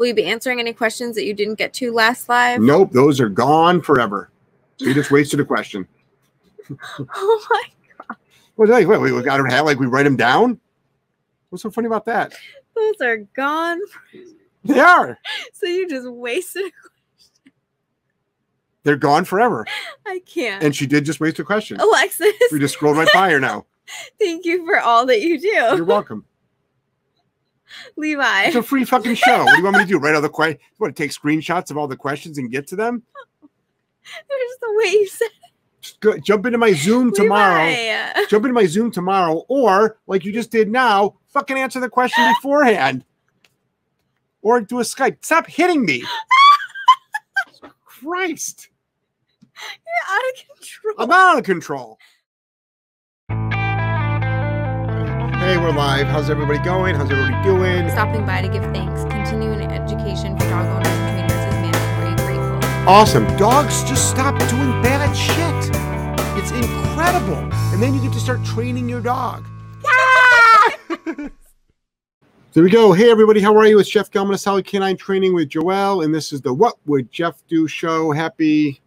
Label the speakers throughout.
Speaker 1: Will you be answering any questions that you didn't get to last live?
Speaker 2: Nope, those are gone forever. We just wasted a question.
Speaker 1: Oh my!
Speaker 2: What, wait, wait, we got to have like we write them down? What's so funny about that?
Speaker 1: Those are gone.
Speaker 2: They are.
Speaker 1: So you just wasted.
Speaker 2: They're gone forever.
Speaker 1: I can't.
Speaker 2: And she did just waste a question.
Speaker 1: Alexis,
Speaker 2: We just scrolled right by her now.
Speaker 1: thank you for all that you do.
Speaker 2: You're welcome.
Speaker 1: Levi.
Speaker 2: It's a free fucking show. What do you want me to do? Write all the questions? Want to take screenshots of all the questions and get to them?
Speaker 1: There's the way you said
Speaker 2: Just go, jump into my Zoom tomorrow.
Speaker 1: Levi.
Speaker 2: Jump into my Zoom tomorrow, or like you just did now, fucking answer the question beforehand. Or do a Skype. Stop hitting me. Christ.
Speaker 1: You're out of control.
Speaker 2: I'm out of control. Hey, we're live. How's everybody going? How's everybody doing?
Speaker 1: Stopping by to give thanks. Continuing education for dog owners and trainers is mandatory. Grateful.
Speaker 2: Awesome. Dogs just stop doing bad shit. It's incredible. And then you get to start training your dog. there we go. Hey, everybody. How are you? It's Jeff Gellman of Solid Canine Training with Joelle. And this is the What Would Jeff Do show. Happy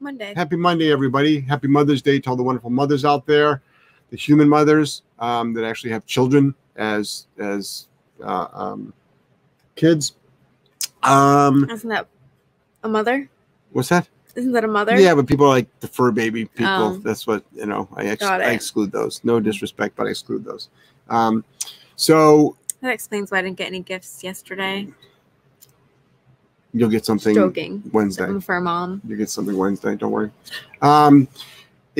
Speaker 1: Monday.
Speaker 2: Happy Monday, everybody. Happy Mother's Day to all the wonderful mothers out there, the human mothers um, that actually have children as as uh, um, kids. Um,
Speaker 1: Isn't that a mother?
Speaker 2: what's that?
Speaker 1: Isn't that a mother?
Speaker 2: Yeah, but people are like the fur baby people.
Speaker 1: Oh.
Speaker 2: That's what you know. I, ex- I exclude those. No disrespect, but I exclude those. Um, so
Speaker 1: That explains why I didn't get any gifts yesterday.
Speaker 2: you'll get something
Speaker 1: Joking.
Speaker 2: Wednesday.
Speaker 1: I'm a mom.
Speaker 2: You get something Wednesday. Don't worry. Um,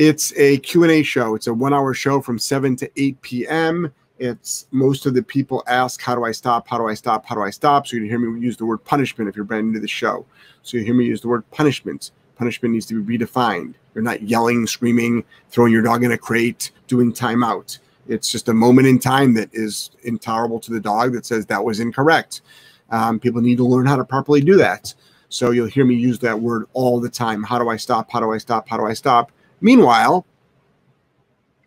Speaker 2: it's a Q&A show. It's a one-hour show from 7 to 8 p.m. It's most of the people ask, how do I stop? How do I stop? How do I stop? So you hear me use the word punishment if you're brand new to the show. So you hear me use the word punishment. Punishment needs to be redefined. You're not yelling, screaming, throwing your dog in a crate, doing timeout. It's just a moment in time that is intolerable to the dog that says that was incorrect. Um, people need to learn how to properly do that. So you'll hear me use that word all the time. How do I stop? How do I stop? How do I stop? Meanwhile,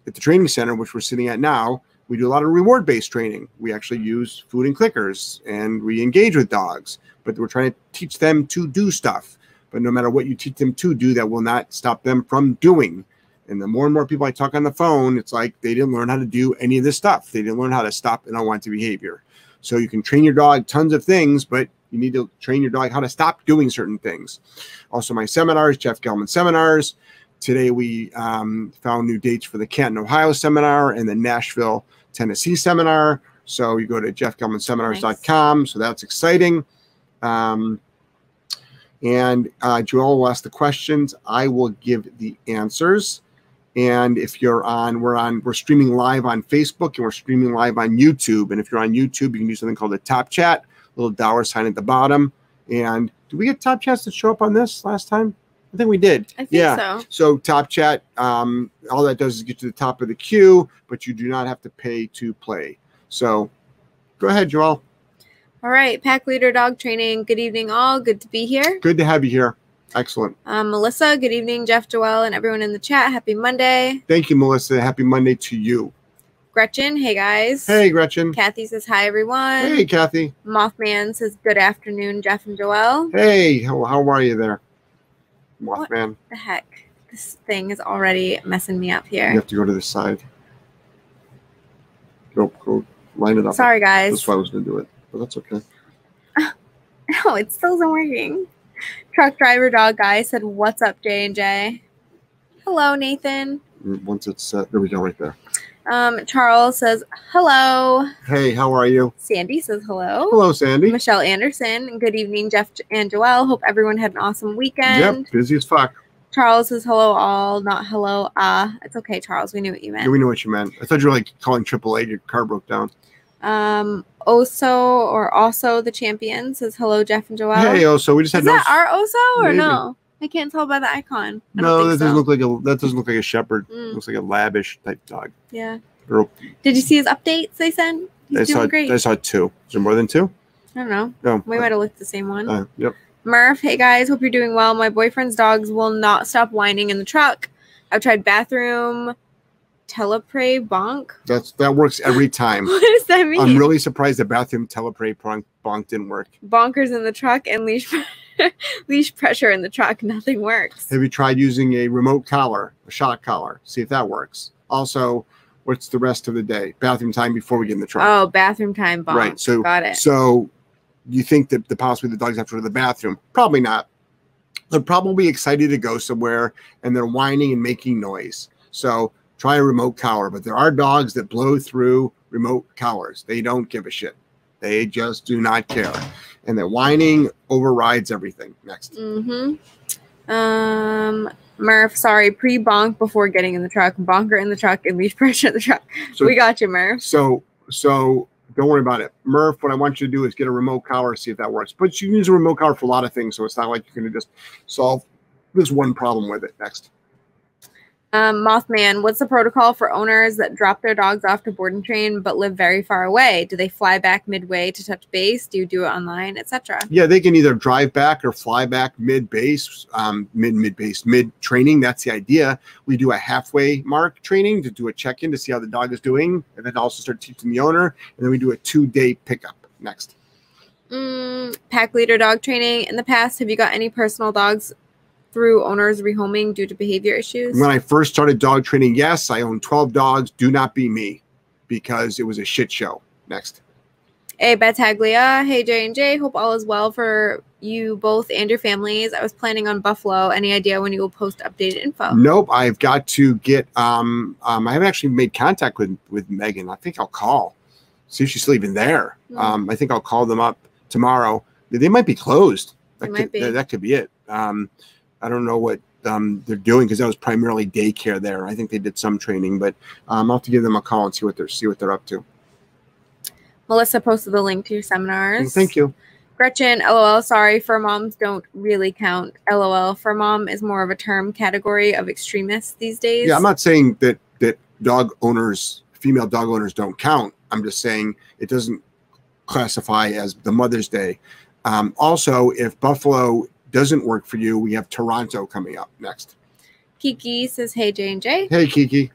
Speaker 2: at the training center, which we're sitting at now, we do a lot of reward based training. We actually use food and clickers and we engage with dogs, but we're trying to teach them to do stuff. But no matter what you teach them to do, that will not stop them from doing. And the more and more people I talk on the phone, it's like they didn't learn how to do any of this stuff. They didn't learn how to stop an unwanted behavior. So you can train your dog tons of things, but you need to train your dog how to stop doing certain things. Also, my seminars, Jeff Gellman seminars. Today we um, found new dates for the Canton, Ohio seminar and the Nashville, Tennessee seminar. So you go to jeffgellmanseminars.com. So that's exciting. Um, and uh, Joel will ask the questions. I will give the answers. And if you're on, we're on, we're streaming live on Facebook and we're streaming live on YouTube. And if you're on YouTube, you can do something called the top chat, little dollar sign at the bottom. And did we get top chats to show up on this last time? I think we did.
Speaker 1: I think
Speaker 2: yeah.
Speaker 1: so.
Speaker 2: So top chat, um, all that does is get to the top of the queue, but you do not have to pay to play. So go ahead, Joel.
Speaker 1: All right. Pack leader dog training. Good evening, all. Good to be here.
Speaker 2: Good to have you here. Excellent.
Speaker 1: Um, Melissa, good evening, Jeff, Joelle, and everyone in the chat. Happy Monday.
Speaker 2: Thank you, Melissa. Happy Monday to you.
Speaker 1: Gretchen, hey guys.
Speaker 2: Hey, Gretchen.
Speaker 1: Kathy says hi, everyone.
Speaker 2: Hey, Kathy.
Speaker 1: Mothman says good afternoon, Jeff and Joel.
Speaker 2: Hey, how, how are you there?
Speaker 1: What?
Speaker 2: Mothman.
Speaker 1: The heck, this thing is already messing me up here.
Speaker 2: You have to go to the side. Go, go line it up.
Speaker 1: Sorry, guys.
Speaker 2: That's why I was going to do it, but that's okay.
Speaker 1: No, it still isn't working. Truck driver dog guy said, "What's up, J and J?" Hello, Nathan.
Speaker 2: Mm, once it's set, there we go, right there.
Speaker 1: Um, Charles says, "Hello."
Speaker 2: Hey, how are you?
Speaker 1: Sandy says, "Hello."
Speaker 2: Hello, Sandy.
Speaker 1: Michelle Anderson. Good evening, Jeff and Joelle. Hope everyone had an awesome weekend.
Speaker 2: Yep, busy as fuck.
Speaker 1: Charles says, "Hello, all." Not hello. Ah, it's okay, Charles. We knew what you meant.
Speaker 2: Yeah, we knew what you meant. I thought you were like calling AAA. Your car broke down.
Speaker 1: Um, Oso or also the champion says, "Hello, Jeff and Joelle."
Speaker 2: hey, oh, so we just had
Speaker 1: is
Speaker 2: no.
Speaker 1: that our Oso or
Speaker 2: Maybe.
Speaker 1: no? I can't tell by the icon. I
Speaker 2: no, that
Speaker 1: think
Speaker 2: doesn't look like a that doesn't look like a shepherd.
Speaker 1: Mm.
Speaker 2: looks like a lavish type dog.
Speaker 1: Yeah.
Speaker 2: Or,
Speaker 1: Did you see his updates they sent? He's
Speaker 2: I
Speaker 1: doing
Speaker 2: saw
Speaker 1: great.
Speaker 2: I saw two. Is there more than two?
Speaker 1: I don't know.
Speaker 2: No.
Speaker 1: We might have looked the same one.
Speaker 2: Uh, yep.
Speaker 1: Murph, hey guys, hope you're doing well. My boyfriend's dogs will not stop whining in the truck. I've tried bathroom telepray bonk.
Speaker 2: That's that works every time.
Speaker 1: What does that mean?
Speaker 2: I'm really surprised the bathroom telepray bonk, bonk didn't work.
Speaker 1: Bonkers in the truck and leash leash pressure in the truck. Nothing works.
Speaker 2: Have you tried using a remote collar, a shock collar? See if that works. Also, what's the rest of the day? Bathroom time before we get in the truck.
Speaker 1: Oh, bathroom time bonk.
Speaker 2: Right, so-
Speaker 1: got it.
Speaker 2: So you think that the possibly the dogs have to go to the bathroom? Probably not. They're probably excited to go somewhere and they're whining and making noise. So try a remote collar. But there are dogs that blow through remote collars. They don't give a shit. They just do not care. And the whining overrides everything. Next.
Speaker 1: Mm-hmm. Um, Murph, sorry, pre-bonk before getting in the truck. Bonker in the truck and leash pressure in the truck.
Speaker 2: So
Speaker 1: we got you, Murph.
Speaker 2: So so don't worry about it. Murph, what I want you to do is get a remote collar, see if that works. But you can use a remote collar for a lot of things, so it's not like you're gonna just solve this one problem with it. Next.
Speaker 1: Um, Mothman, what's the protocol for owners that drop their dogs off to board and train but live very far away? Do they fly back midway to touch base? Do you do it online, etc.?
Speaker 2: Yeah, they can either drive back or fly back mid base, um, mid mid base, mid training. That's the idea. We do a halfway mark training to do a check in to see how the dog is doing, and then also start teaching the owner, and then we do a two day pickup. Next.
Speaker 1: Mm, pack leader dog training. In the past, have you got any personal dogs through owners rehoming due to behavior issues?
Speaker 2: When I first started dog training, yes, I own 12 dogs. Do not be me because it was a shit show. Next.
Speaker 1: Hey, Bataglia. Hey, J and J. Hope all is well for you both and your families. I was planning on Buffalo. Any idea when you will post updated info?
Speaker 2: Nope, I've got to get um um I haven't actually made contact with with Megan. I think I'll call. See if she's still even there.
Speaker 1: Hmm.
Speaker 2: Um I think I'll call them up tomorrow. They might be closed. That could
Speaker 1: be.
Speaker 2: That, that could be it. Um I don't know what um they're doing because that was primarily daycare there. I think they did some training, but um I'll have to give them a call and see what they're see what they're up to.
Speaker 1: Melissa posted the link to your seminars.
Speaker 2: Thank you.
Speaker 1: Gretchen, lol, sorry, fur moms don't really count. LOL, fur mom is more of a term category of extremists these days.
Speaker 2: Yeah, I'm not saying that that dog owners, female dog owners, don't count. I'm just saying it doesn't classify as the Mother's Day. Um, also, if Buffalo doesn't work for you, we have Toronto coming up next.
Speaker 1: Kiki says, hey, J&J.
Speaker 2: Hey, Kiki.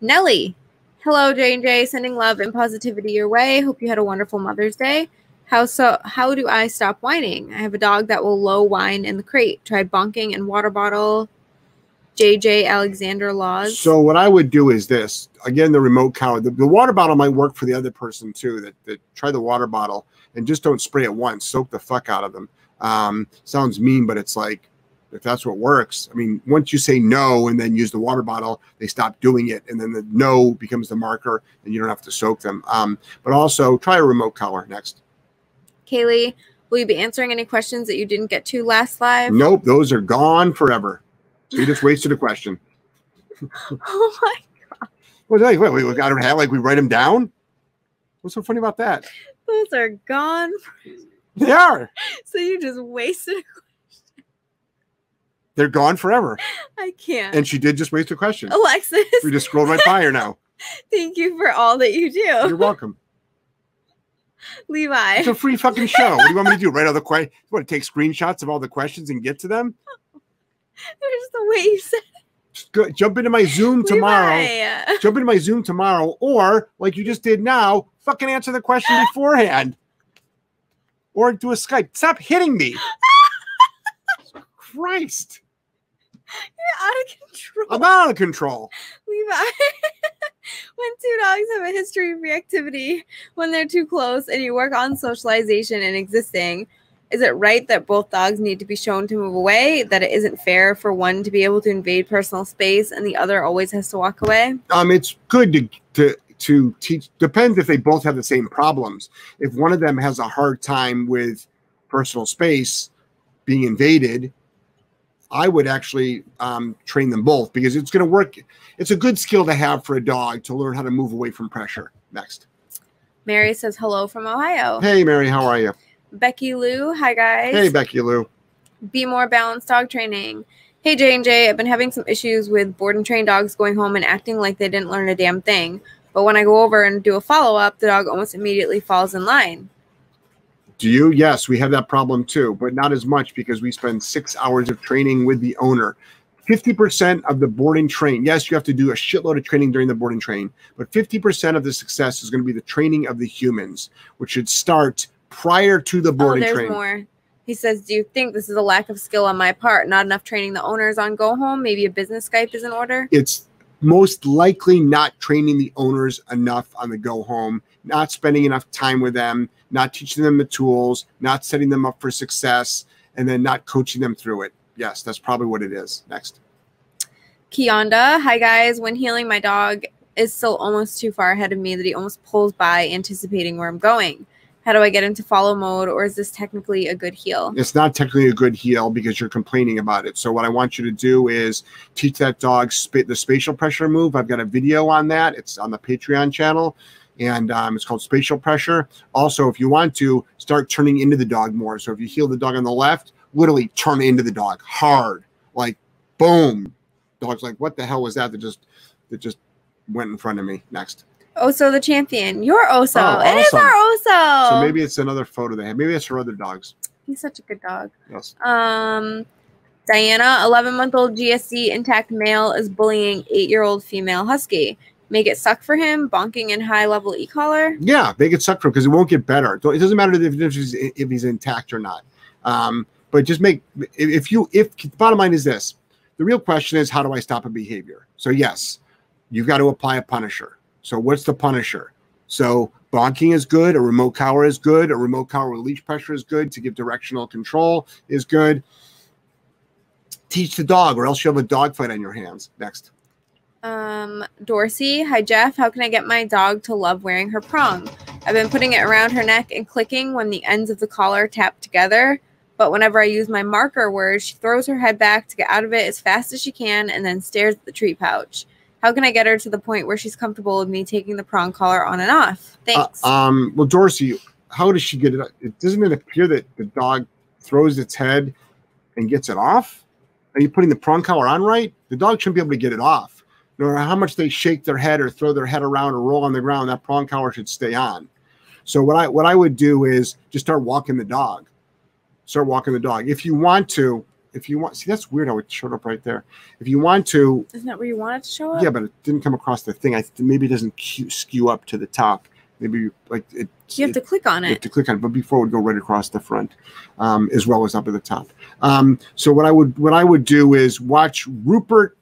Speaker 1: Nelly, hello, J&J, sending love and positivity your way. Hope you had a wonderful Mother's Day. How so? How do I stop whining? I have a dog that will low whine in the crate. Tried bonking and water bottle. JJ Alexander Laws.
Speaker 2: So what I would do is this. Again, the remote collar. The, the water bottle might work for the other person too. That, that try the water bottle and just don't spray it once. Soak the fuck out of them. Um, sounds mean, but it's like if that's what works. I mean, once you say no and then use the water bottle, they stop doing it, and then the no becomes the marker, and you don't have to soak them. Um, but also try a remote collar next.
Speaker 1: Kaylee, will you be answering any questions that you didn't get to last live?
Speaker 2: Nope, those are gone forever. You just wasted a question.
Speaker 1: Oh my, god.
Speaker 2: Well, wait, wait, wait, we got to have like we write them down. What's so funny about that?
Speaker 1: those are gone.
Speaker 2: They are.
Speaker 1: So you just wasted.
Speaker 2: They're gone forever.
Speaker 1: I can't.
Speaker 2: And she did just waste a question.
Speaker 1: Alexis,
Speaker 2: We just scrolled right by her now.
Speaker 1: thank you for all that you do.
Speaker 2: You're welcome.
Speaker 1: Levi.
Speaker 2: It's a free fucking show. What do you want me to do? Write all the questions? You want to take screenshots of all the questions and get to them?
Speaker 1: There's the way you said
Speaker 2: go, jump into my Zoom tomorrow.
Speaker 1: Levi.
Speaker 2: Jump into my Zoom tomorrow, or like you just did now, fucking answer the question beforehand, or do a Skype. Stop hitting me. Christ,
Speaker 1: You're out of control.
Speaker 2: I'm out of control.
Speaker 1: Levi. when two dogs have a history of reactivity when they're too close and you work on socialization and existing, is it right that both dogs need to be shown to move away? That it isn't fair for one to be able to invade personal space and the other always has to walk away?
Speaker 2: um, it's good to to to teach. Depends if they both have the same problems. If one of them has a hard time with personal space being invaded, I would actually um, train them both because it's going to work. It's a good skill to have for a dog to learn how to move away from pressure. Next,
Speaker 1: Mary says hello from Ohio.
Speaker 2: hey Mary, how are you?
Speaker 1: Becky Lou, hi guys.
Speaker 2: Hey Becky Lou.
Speaker 1: Be more balanced dog training. Hey J and J, I've been having some issues with board and train dogs going home and acting like they didn't learn a damn thing. But when I go over and do a follow up, the dog almost immediately falls in line.
Speaker 2: Do you? Yes, we have that problem too, but not as much because we spend six hours of training with the owner. 50% of the boarding train, yes, you have to do a shitload of training during the boarding train, but 50% of the success is going to be the training of the humans, which should start prior to the boarding Oh,
Speaker 1: there's
Speaker 2: train.
Speaker 1: more. He says, "Do you think this is a lack of skill on my part? Not enough training the owners on Go Home? Maybe a business Skype is in order."
Speaker 2: It's most likely not training the owners enough on the go home, not spending enough time with them, not teaching them the tools, not setting them up for success, and then not coaching them through it. Yes, that's probably what it is. Next.
Speaker 1: Kionda, hi guys. When heeling, my dog is still almost too far ahead of me that he almost pulls by, anticipating where I'm going. How do I get into follow mode, or is this technically a good heel?
Speaker 2: It's not technically a good heel because you're complaining about it. So what I want you to do is teach that dog sp- the spatial pressure move. I've got a video on that. It's on the Patreon channel, and um, it's called spatial pressure. Also, if you want to start turning into the dog more, so if you heel the dog on the left, literally turn into the dog hard, like boom. Dog's like, what the hell was that? That just that just went in front of me. Next.
Speaker 1: Oso the champion. You're Oso.
Speaker 2: Oh,
Speaker 1: It is our Oso.
Speaker 2: So maybe it's another photo they have. Maybe it's her other dogs.
Speaker 1: he's such a good dog.
Speaker 2: Yes.
Speaker 1: Um, Diana, 11 month old GSD intact male is bullying eight year old female husky. Make it suck for him, bonking in high level e collar.
Speaker 2: Yeah, make it suck for him because it won't get better. It doesn't matter if, if he's if he's intact or not. Um, but just make if- if you if the bottom line is this, the real question is how do I stop a behavior? So yes, you've got to apply a punisher. So what's the punisher? So bonking is good, a remote collar is good, a remote collar with leash pressure is good to give directional control is good. Teach the dog, or else you have a dog fight on your hands. Next.
Speaker 1: Um, Dorsey, hi Jeff. How can I get my dog to love wearing her prong? I've been putting it around her neck and clicking when the ends of the collar tap together. But whenever I use my marker word, she throws her head back to get out of it as fast as she can and then stares at the treat pouch. How can I get her to the point where she's comfortable with me taking the prong collar on and off? Thanks.
Speaker 2: Uh, um, well, Dorsey, how does she get it? It doesn't it appear that the dog throws its head and gets it off? Are you putting the prong collar on right? The dog shouldn't be able to get it off. No matter how much they shake their head or throw their head around or roll on the ground, that prong collar should stay on. So what I what I would do is just start walking the dog. Start walking the dog. If you want to, if you want, see that's weird how it showed up right there. If you want to,
Speaker 1: Isn't that where you want it to show up?
Speaker 2: yeah, but it didn't come across the thing. I maybe it doesn't skew, up to the top. Maybe like it.
Speaker 1: You have
Speaker 2: it-
Speaker 1: to click on it.
Speaker 2: you have to click on it, but before it would go right across the front, um, as well as up at the top. Um, so what I would what I would do is watch Rupert.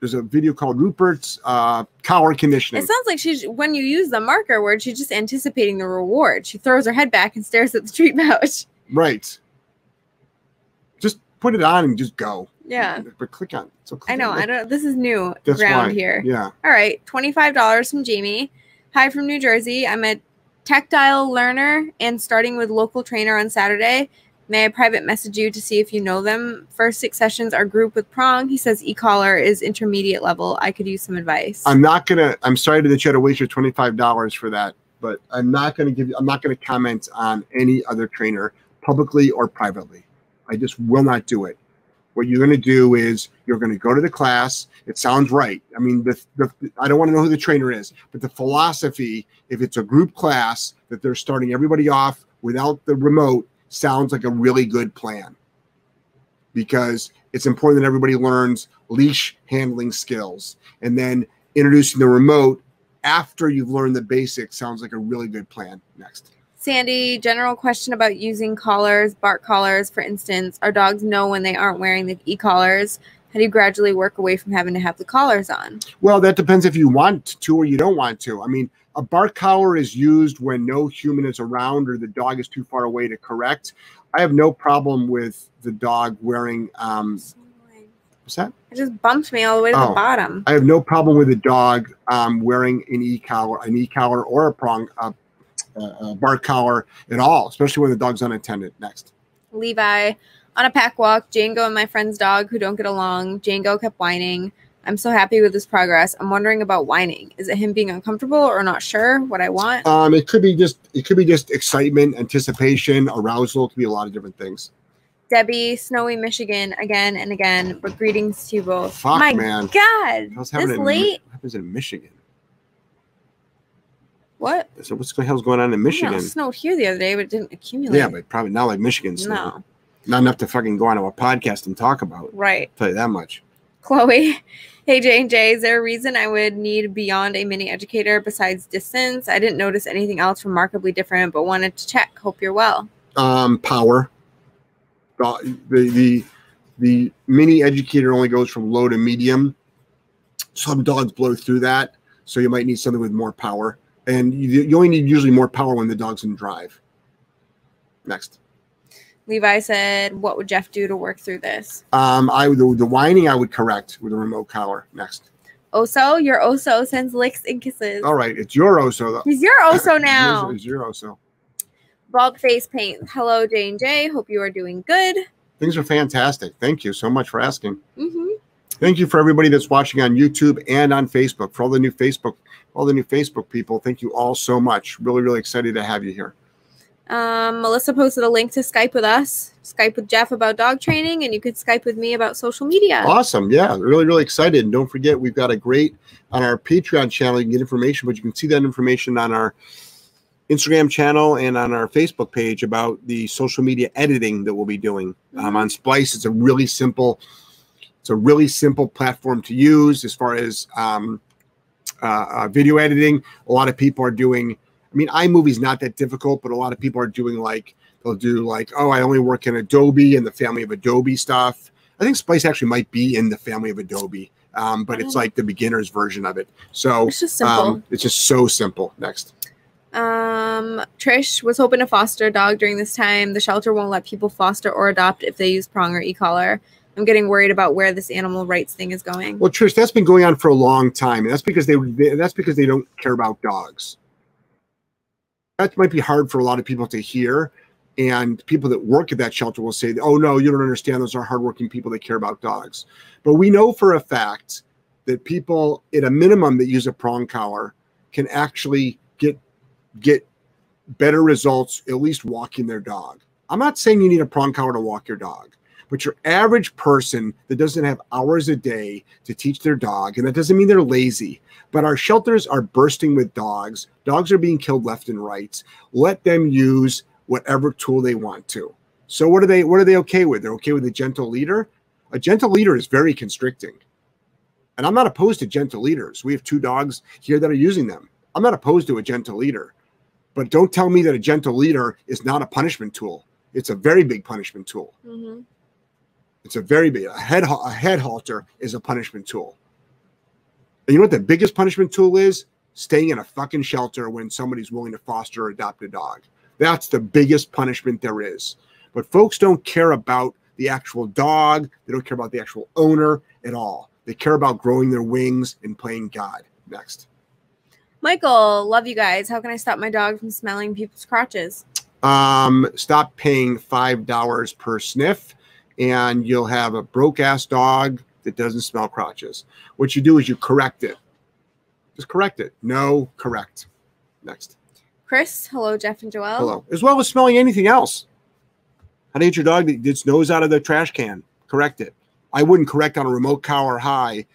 Speaker 2: There's a video called Rupert's uh, collar conditioning.
Speaker 1: It sounds like she's when you use the marker word, she's just anticipating the reward. She throws her head back and stares at the treat pouch.
Speaker 2: right. Put it on and just go.
Speaker 1: Yeah.
Speaker 2: But click on. it. So click
Speaker 1: I know.
Speaker 2: on.
Speaker 1: I don't know. this is new
Speaker 2: That's
Speaker 1: ground
Speaker 2: why.
Speaker 1: here.
Speaker 2: Yeah.
Speaker 1: All right, $25 from Jamie. Hi from New Jersey. I'm a tactile learner and starting with local trainer on Saturday. May I private message you to see if you know them? First six sessions are group with prong. He says e-collar is intermediate level. I could use some advice.
Speaker 2: I'm not gonna. I'm sorry that you had to waste your twenty five dollars for that, but I'm not gonna give you. I'm not gonna comment on any other trainer publicly or privately. I just will not do it. What you're gonna do is you're gonna go to the class. It sounds right. I mean, the, the I don't want to know who the trainer is, but the philosophy, if it's a group class that they're starting everybody off without the remote, sounds like a really good plan because it's important that everybody learns leash handling skills and then introducing the remote after you've learned the basics sounds like a really good plan next
Speaker 1: Sandy, general question about using collars, bark collars, for instance. Our dogs know when they aren't wearing the e-collars. How do you gradually work away from having to have the collars on?
Speaker 2: well that depends if you want to or you don't want to i mean a bark collar is used when no human is around or the dog is too far away to correct i have no problem with the dog wearing um what's that
Speaker 1: It just bumped me all the way to
Speaker 2: Oh.
Speaker 1: the bottom.
Speaker 2: I have no problem with a dog um, wearing an e collar, an e collar, or a prong, uh, uh, bark collar at all, especially when the dog's unattended. Next,
Speaker 1: Levi, on a pack walk, Django and my friend's dog who don't get along. Django kept whining. I'm so happy with this progress. I'm wondering about whining. Is it him being uncomfortable or not sure what I want?
Speaker 2: um, it could be just it could be just excitement, anticipation, arousal. It could be a lot of different things.
Speaker 1: Debbie, snowy Michigan again and again. But greetings to you both.
Speaker 2: Fuck,
Speaker 1: my
Speaker 2: man.
Speaker 1: God, this late?
Speaker 2: what happens in Michigan?
Speaker 1: What?
Speaker 2: So what's the hell's going on in
Speaker 1: I don't know,
Speaker 2: Michigan?
Speaker 1: it snowed here the other day, but it didn't accumulate.
Speaker 2: Yeah, but probably not like Michigan snow.
Speaker 1: no.
Speaker 2: Not enough to fucking go onto a podcast and talk about.
Speaker 1: Right.
Speaker 2: tell you that much.
Speaker 1: Chloe. Hey J and J, is there a reason I would need beyond a mini educator besides distance? I didn't notice anything else remarkably different, but wanted to check. Hope you're well.
Speaker 2: Um, power. The the the mini educator only goes from low to medium. Some dogs blow through that, so you might need something with more power. And you, you only need usually more power when the dog's in drive. Next.
Speaker 1: Levi said, "What would Jeff do to work through this?"
Speaker 2: Um, I would the, the whining I would correct with a remote collar. Next.
Speaker 1: Oso, your Oso sends licks and kisses.
Speaker 2: All right, it's your Oso though.
Speaker 1: He's your Oso now.
Speaker 2: It's your Oso.
Speaker 1: Bald face paint. Hello, J and J. Hope you are doing good.
Speaker 2: Things are fantastic. Thank you so much for asking.
Speaker 1: hmm
Speaker 2: Thank you for everybody that's watching on YouTube and on Facebook. For all the new Facebook, all the new Facebook people, thank you all so much. Really, really excited to have you here.
Speaker 1: Um, Melissa posted a link to Skype with us. Skype with Jeff about dog training, and you could Skype with me about social media.
Speaker 2: Awesome. Yeah, really, really excited. And don't forget, we've got a great on our Patreon channel. You can get information, but you can see that information on our Instagram channel and on our Facebook page about the social media editing that we'll be doing um, on Splice. It's a really simple, it's a really simple platform to use as far as um, uh, uh, video editing. A lot of people are doing. I mean, iMovie's not that difficult, but a lot of people are doing like they'll do like, oh, I only work in Adobe and the family of Adobe stuff. I think Splice actually might be in the family of Adobe, um, but it's like the beginner's version of it. So
Speaker 1: It's just simple.
Speaker 2: um, it's just so simple. Next.
Speaker 1: Um, Trish was hoping to foster a dog during this time. The shelter won't let people foster or adopt if they use prong or e-collar. I'm getting worried about where this animal rights thing is going.
Speaker 2: Well, Trish, that's been going on for a long time, and that's because they that's because they don't care about dogs. That might be hard for a lot of people to hear, and people that work at that shelter will say, "Oh no, you don't understand. Those are hardworking people that care about dogs." But we know for a fact that people, at a minimum, that use a prong collar can actually get get better results, at least walking their dog. I'm not saying you need a prong collar to walk your dog. But your average person that doesn't have hours a day to teach their dog, and that doesn't mean they're lazy, but our shelters are bursting with dogs. Dogs are being killed left and right. Let them use whatever tool they want to. So what are they what are they okay with? They're okay with a gentle leader? A gentle leader is very constricting. And I'm not opposed to gentle leaders. We have two dogs here that are using them. I'm not opposed to a gentle leader. But don't tell me that a gentle leader is not a punishment tool. It's a very big punishment tool.
Speaker 1: Mhm.
Speaker 2: It's a very big a head a head halter is a punishment tool. And you know what the biggest punishment tool is? Staying in a fucking shelter when somebody's willing to foster or adopt a dog. That's the biggest punishment there is. But folks don't care about the actual dog. They don't care about the actual owner at all. They care about growing their wings and playing God. Next.
Speaker 1: Michael, love you guys. How can I stop my dog from smelling people's crotches?
Speaker 2: Um, stop paying five dollars per sniff, and you'll have a broke ass dog that doesn't smell crotches. What you do is you correct it. Just correct it. No, correct. Next.
Speaker 1: Chris, hello, Jeff and Joelle.
Speaker 2: Hello. As well as smelling anything else. How to get your dog that gets nose out of the trash can? Correct it. I wouldn't correct on a remote cow or high,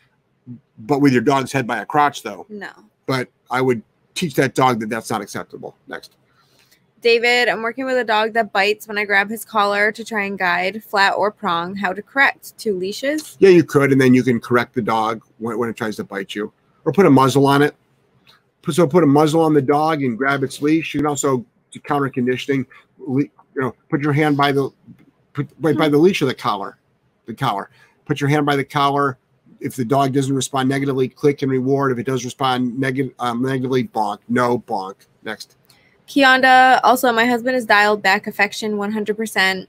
Speaker 2: but with your dog's head by a crotch though.
Speaker 1: No.
Speaker 2: But I would teach that dog that that's not acceptable. Next.
Speaker 1: David, I'm working with a dog that bites when I grab his collar to try and guide, flat or prong, how to correct. Two leashes.
Speaker 2: Yeah, you could, and then you can correct the dog when, when it tries to bite you, or put a muzzle on it. So put a muzzle on the dog and grab its leash. You can also counter conditioning. You know, put your hand by the put by, by the leash of the collar, the collar. Put your hand by the collar. If the dog doesn't respond negatively, click and reward. If it does respond um, negatively, bonk. No bonk. Next.
Speaker 1: Kionda, also, my husband has dialed back affection 100%,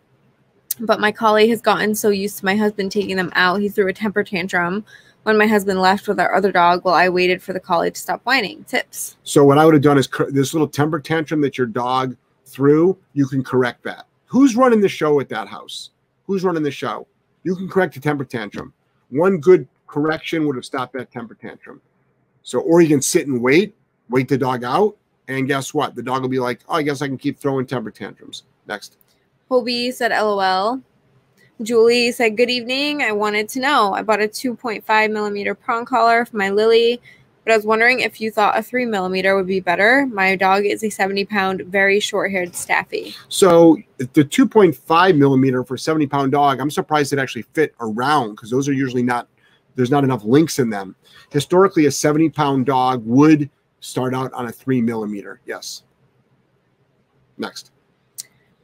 Speaker 1: but my collie has gotten so used to my husband taking them out, he threw a temper tantrum when my husband left with our other dog while I waited for the collie to stop whining. Tips.
Speaker 2: So what I would have done is this little temper tantrum that your dog threw, you can correct that. Who's running the show at that house? Who's running the show? You can correct the temper tantrum. One good correction would have stopped that temper tantrum. So, or you can sit and wait, wait the dog out, and guess what? The dog will be like, "Oh, I guess I can keep throwing temper tantrums." Next.
Speaker 1: Hobie said LOL. Julie said, Good evening. I wanted to know. I bought a 2.5 millimeter prong collar for my Lily. but I was wondering if you thought a three millimeter would be better. My dog is a 70 pound, very short haired staffy.
Speaker 2: So the 2.5 millimeter for a 70 pound dog, I'm surprised it actually fit around because those are usually not, there's not enough links in them. Historically, a 70 pound dog would start out on a three millimeter. Yes. Next.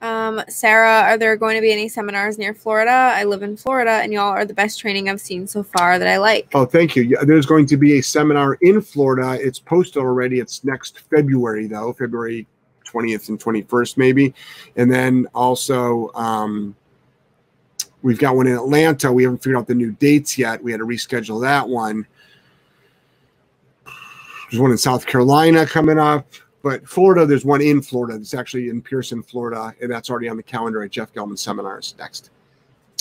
Speaker 1: Um, Sarah, are there going to be any seminars near Florida? I live in Florida, and y'all are the best training I've seen so far that I like.
Speaker 2: Oh, thank you. Yeah, there's going to be a seminar in Florida. It's posted already. It's next February, though, February 20th and 21st, maybe. And then also, um, we've got one in Atlanta. We haven't figured out the new dates yet. We had to reschedule that one. There's one in South Carolina coming up. But Florida, there's one in Florida. It's actually in Pearson, Florida, and that's already on the calendar at Jeff Gellman Seminars. Next.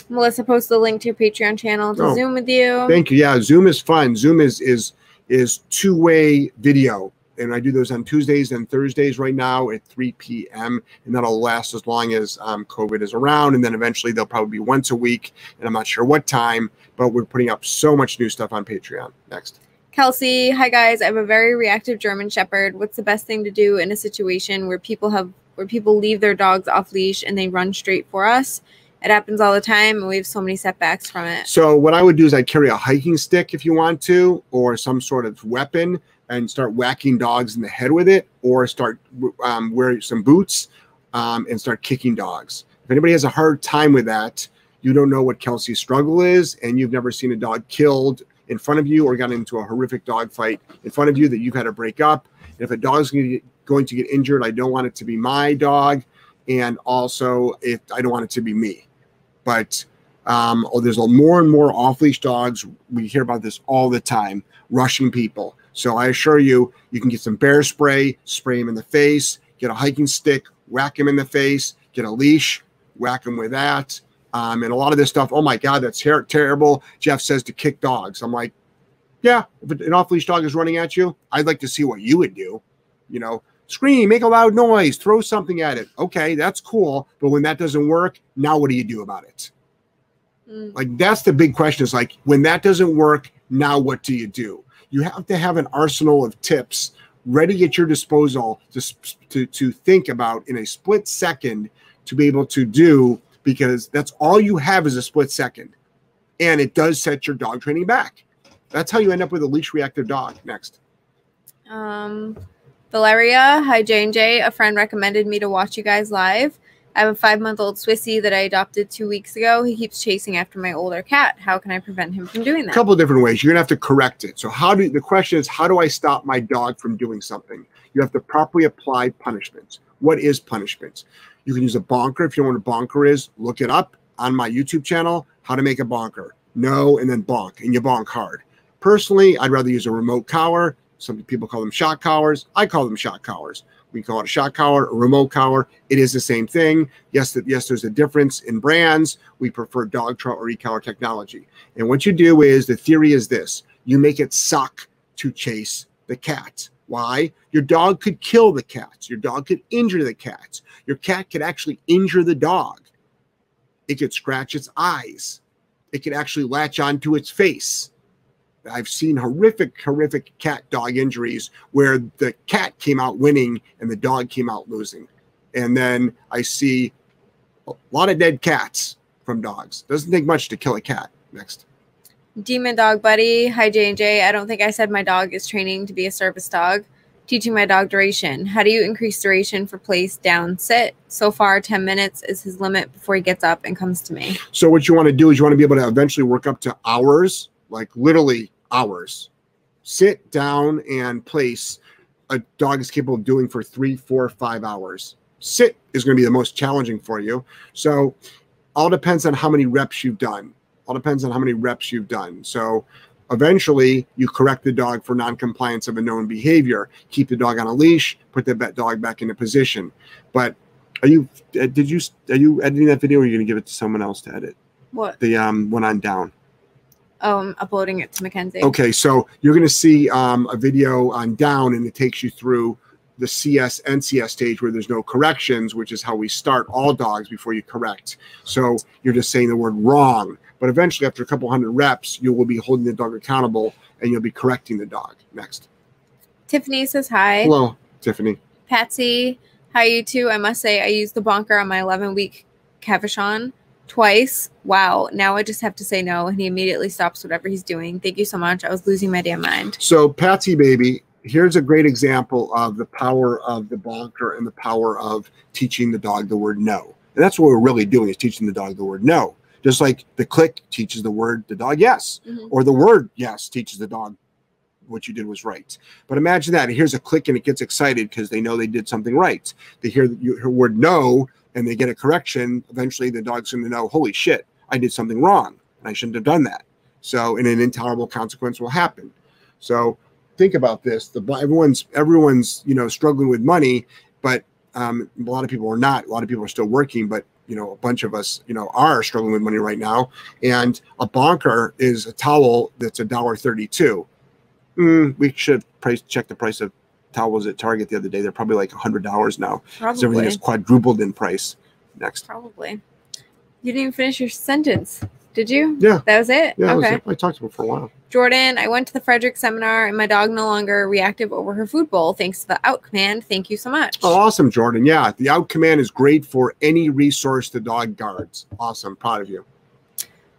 Speaker 1: Melissa posted the link to your Patreon channel to
Speaker 2: Oh,
Speaker 1: Zoom with you.
Speaker 2: Thank you. Yeah, Zoom is fun. Zoom is is is two way video, and I do those on Tuesdays and Thursdays right now at 3 p.m. And that'll last as long as um, COVID is around, and then eventually they'll probably be once a week, and I'm not sure what time. But we're putting up so much new stuff on Patreon. Next.
Speaker 1: Kelsey, hi guys. I have a very reactive German Shepherd. What's the best thing to do in a situation where people have where people leave their dogs off leash and they run straight for us? It happens all the time, and we have so many setbacks from it.
Speaker 2: So what I would do is I'd carry a hiking stick if you want to, or some sort of weapon, and start whacking dogs in the head with it, or start um, wearing some boots um, and start kicking dogs. If anybody has a hard time with that, you don't know what Kelsey's struggle is, and you've never seen a dog killed in front of you or got into a horrific dog fight in front of you that you've had to break up. And if a dog's going to get, going to get injured, I don't want it to be my dog, and also if I don't want it to be me. But um, oh, there's more and more off leash dogs. We hear about this all the time, rushing people. So I assure you, you can get some bear spray, spray him in the face, get a hiking stick, whack him in the face, get a leash, whack him with that. Um, and a lot of this stuff, oh my God, that's ter- terrible. Jeff says to kick dogs. I'm like, yeah, if an off leash dog is running at you, I'd like to see what you would do. You know, scream, make a loud noise, throw something at it. Okay, that's cool. But when that doesn't work, now what do you do about it?
Speaker 1: Mm.
Speaker 2: Like that's the big question is like when that doesn't work, now what do you do? You have to have an arsenal of tips ready at your disposal to to to think about in a split second to be able to do because that's all you have is a split second. And it does set your dog training back. That's how you end up with a leash reactive dog. Next.
Speaker 1: Um, Valeria, hi J and J. A friend recommended me to watch you guys live. I have a five month old Swissy that I adopted two weeks ago. He keeps chasing after my older cat. How can I prevent him from doing that?
Speaker 2: a couple of different ways. You're gonna have to correct it. So how do the question is how do I stop my dog from doing something? You have to properly apply punishment. What is punishment? You can use a bonker if you know what a bonker is. Look it up on my YouTube channel. How to make a bonker? No, and then bonk, and you bonk hard. Personally, I'd rather use a remote collar. Some people call them shock collars. I call them shock collars. We call it a shock collar, a remote collar. It is the same thing. Yes, yes, there's a difference in brands. We prefer Dogtra or e-collar technology. And what you do is the theory is this: you make it suck to chase the cat. Why? Your dog could kill the cats. Your dog could injure the cats. Your cat could actually injure the dog. It could scratch its eyes. It could actually latch onto its face. I've seen horrific, horrific cat dog injuries where the cat came out winning and the dog came out losing. And then I see a lot of dead cats from dogs. Doesn't take much to kill a cat. Next.
Speaker 1: Demon dog buddy, hi J and. I don't think I said my dog is training to be a service dog. Teaching my dog duration. How do you increase duration for place, down, sit? So far, 10 minutes is his limit before he gets up and comes to me.
Speaker 2: So what you want to do is you want to be able to eventually work up to hours, like literally hours. Sit down and place. A dog is capable of doing for three, four, five hours. Sit is going to be the most challenging for you. So all depends on how many reps you've done. All depends on how many reps you've done. So eventually you correct the dog for non-compliance of a known behavior. Keep the dog on a leash. Put the vet dog back into position. But are you? uh, Did you? Are you editing that video? or Are you going to give it to someone else to edit?
Speaker 1: What?
Speaker 2: the um one on down.
Speaker 1: Oh, I'm uploading it to Mackenzie.
Speaker 2: Okay, so you're going to see um, a video on down, and it takes you through the CS NCS stage where there's no corrections, which is how we start all dogs before you correct. So you're just saying the word wrong, but eventually, after a couple hundred reps, you will be holding the dog accountable and you'll be correcting the dog. Next.
Speaker 1: Tiffany says hi.
Speaker 2: Hello, Tiffany.
Speaker 1: Patsy, hi you too. I must say I used the bonker on my 11 week Cavachon twice. Wow. Now I just have to say no, and he immediately stops whatever he's doing. Thank you so much. I was losing my damn mind.
Speaker 2: So, Patsy baby, here's a great example of the power of the bonker and the power of teaching the dog the word no. And that's what we're really doing is teaching the dog the word no. Just like the click teaches the word the dog yes,
Speaker 1: Mhm.
Speaker 2: or the word yes teaches the dog what you did was right. But imagine that. Here's a click and it gets excited because they know they did something right. They hear the word no and they get a correction. Eventually, the dog's going to know, holy shit, I did something wrong and I shouldn't have done that. So, and an intolerable consequence will happen. So, think about this. The everyone's everyone's you know struggling with money, but um, a lot of people are not. A lot of people are still working, but you know a bunch of us you know are struggling with money right now. And a bonker is a towel that's a dollar thirty-two. Mm, we should price check the price of towels at Target the other day. They're probably like a hundred dollars now. 'cause everything
Speaker 1: Probably.
Speaker 2: is quadrupled in price. Next.
Speaker 1: Probably. You didn't even finish your sentence, did you?
Speaker 2: Yeah.
Speaker 1: That was it?
Speaker 2: Yeah,
Speaker 1: okay.
Speaker 2: it. I talked to it for a while.
Speaker 1: Jordan, I went to the Frederick seminar and my dog no longer reactive over her food bowl thanks to the out command. Thank you so much.
Speaker 2: Oh, awesome, Jordan. Yeah, the out command is great for any resource the dog guards. Awesome. Proud of you.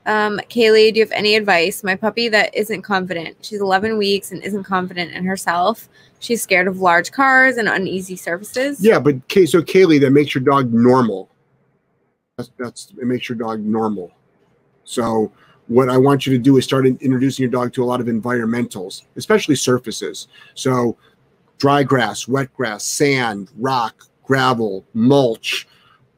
Speaker 1: Um, Kaylee, do you have any advice? My puppy that isn't confident. She's 11 weeks and isn't confident in herself. She's scared of large cars and uneasy surfaces.
Speaker 2: Yeah, but Kay, so Kaylee, that makes your dog normal. That's, that's it makes your dog normal. So what I want you to do is start introducing your dog to a lot of environmentals, especially surfaces. So dry grass, wet grass, sand, rock, gravel, mulch,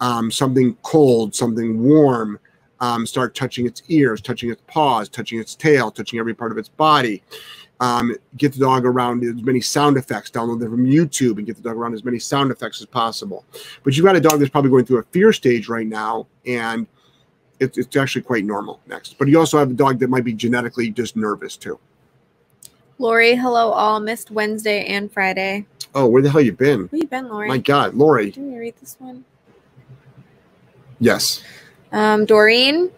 Speaker 2: um, something cold, something warm. Um, start touching its ears, touching its paws, touching its tail, touching every part of its body. Um, get the dog around as many sound effects. Download them from YouTube and get the dog around as many sound effects as possible. But you've got a dog that's probably going through a fear stage right now, and it's, it's actually quite normal. Next, but you also have a dog that might be genetically just nervous too.
Speaker 1: Lori, hello all. Missed Wednesday and Friday.
Speaker 2: Oh, where the hell you been?
Speaker 1: Where you been, Lori?
Speaker 2: My God, Lori.
Speaker 1: Didn't we read this one?
Speaker 2: Yes.
Speaker 1: Um, Doreen,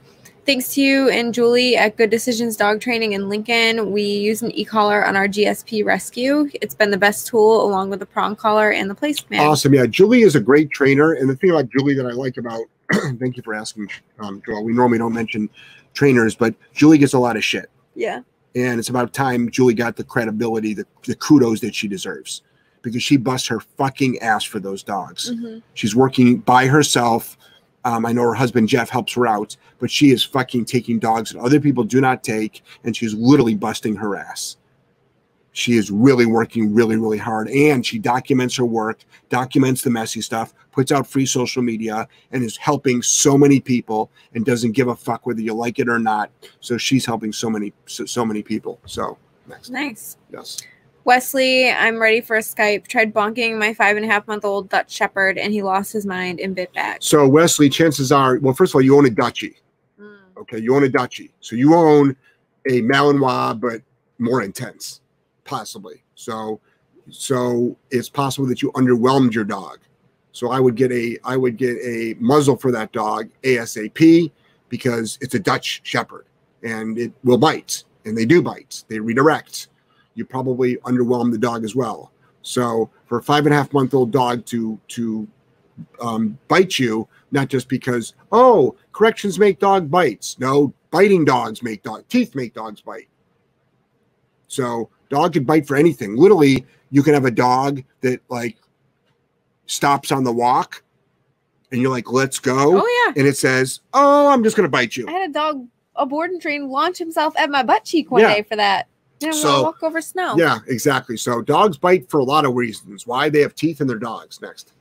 Speaker 1: thanks to you and Julie at Good Decisions Dog Training in Lincoln, we use an e-collar on our GSP rescue. It's been the best tool along with the prong collar and the place command.
Speaker 2: Awesome. Yeah, Julie is a great trainer, and the thing about Julie that I like about thank you for asking, um, Joel. We normally don't mention trainers, but Julie gets a lot of shit.
Speaker 1: Yeah.
Speaker 2: and it's about time Julie got the credibility, the, the kudos that she deserves because she busts her fucking ass for those dogs.
Speaker 1: Mhm.
Speaker 2: She's working by herself. Um, I know her husband Jeff helps her out, but she is fucking taking dogs that other people do not take, and she's literally busting her ass. She is really working really, really hard, and she documents her work, documents the messy stuff, puts out free social media, and is helping so many people, and doesn't give a fuck whether you like it or not. So she's helping so many, so, so many people. So next,
Speaker 1: Nice.
Speaker 2: yes.
Speaker 1: Wesley, I'm ready for a Skype. Tried bonking my five and a half month old Dutch Shepherd and he lost his mind and bit back.
Speaker 2: So Wesley, chances are, well, first of all, you own a Dutchie.
Speaker 1: Mm.
Speaker 2: Okay, you own a Dutchie. So you own a Malinois, but more intense, possibly. So so it's possible that you underwhelmed your dog. So I would get a I would get a muzzle for that dog ASAP because it's a Dutch Shepherd and it will bite and they do bite. They redirect. You probably underwhelm the dog as well. So for a five and a half month old dog to to um, bite you, not just because oh corrections make dog bites. No, biting dogs make dog teeth make dogs bite. So dog could bite for anything. Literally, you can have a dog that like stops on the walk, and you're like, "Let's go,"
Speaker 1: Oh, yeah.
Speaker 2: and it says, "Oh, I'm just gonna bite you."
Speaker 1: I had a dog, a board and train, launch himself at my butt cheek one
Speaker 2: Yeah.
Speaker 1: day for that. Know,
Speaker 2: So-
Speaker 1: walk over snow.
Speaker 2: Yeah, exactly. So dogs bite for a lot of reasons. Why they have teeth in their dogs. Next.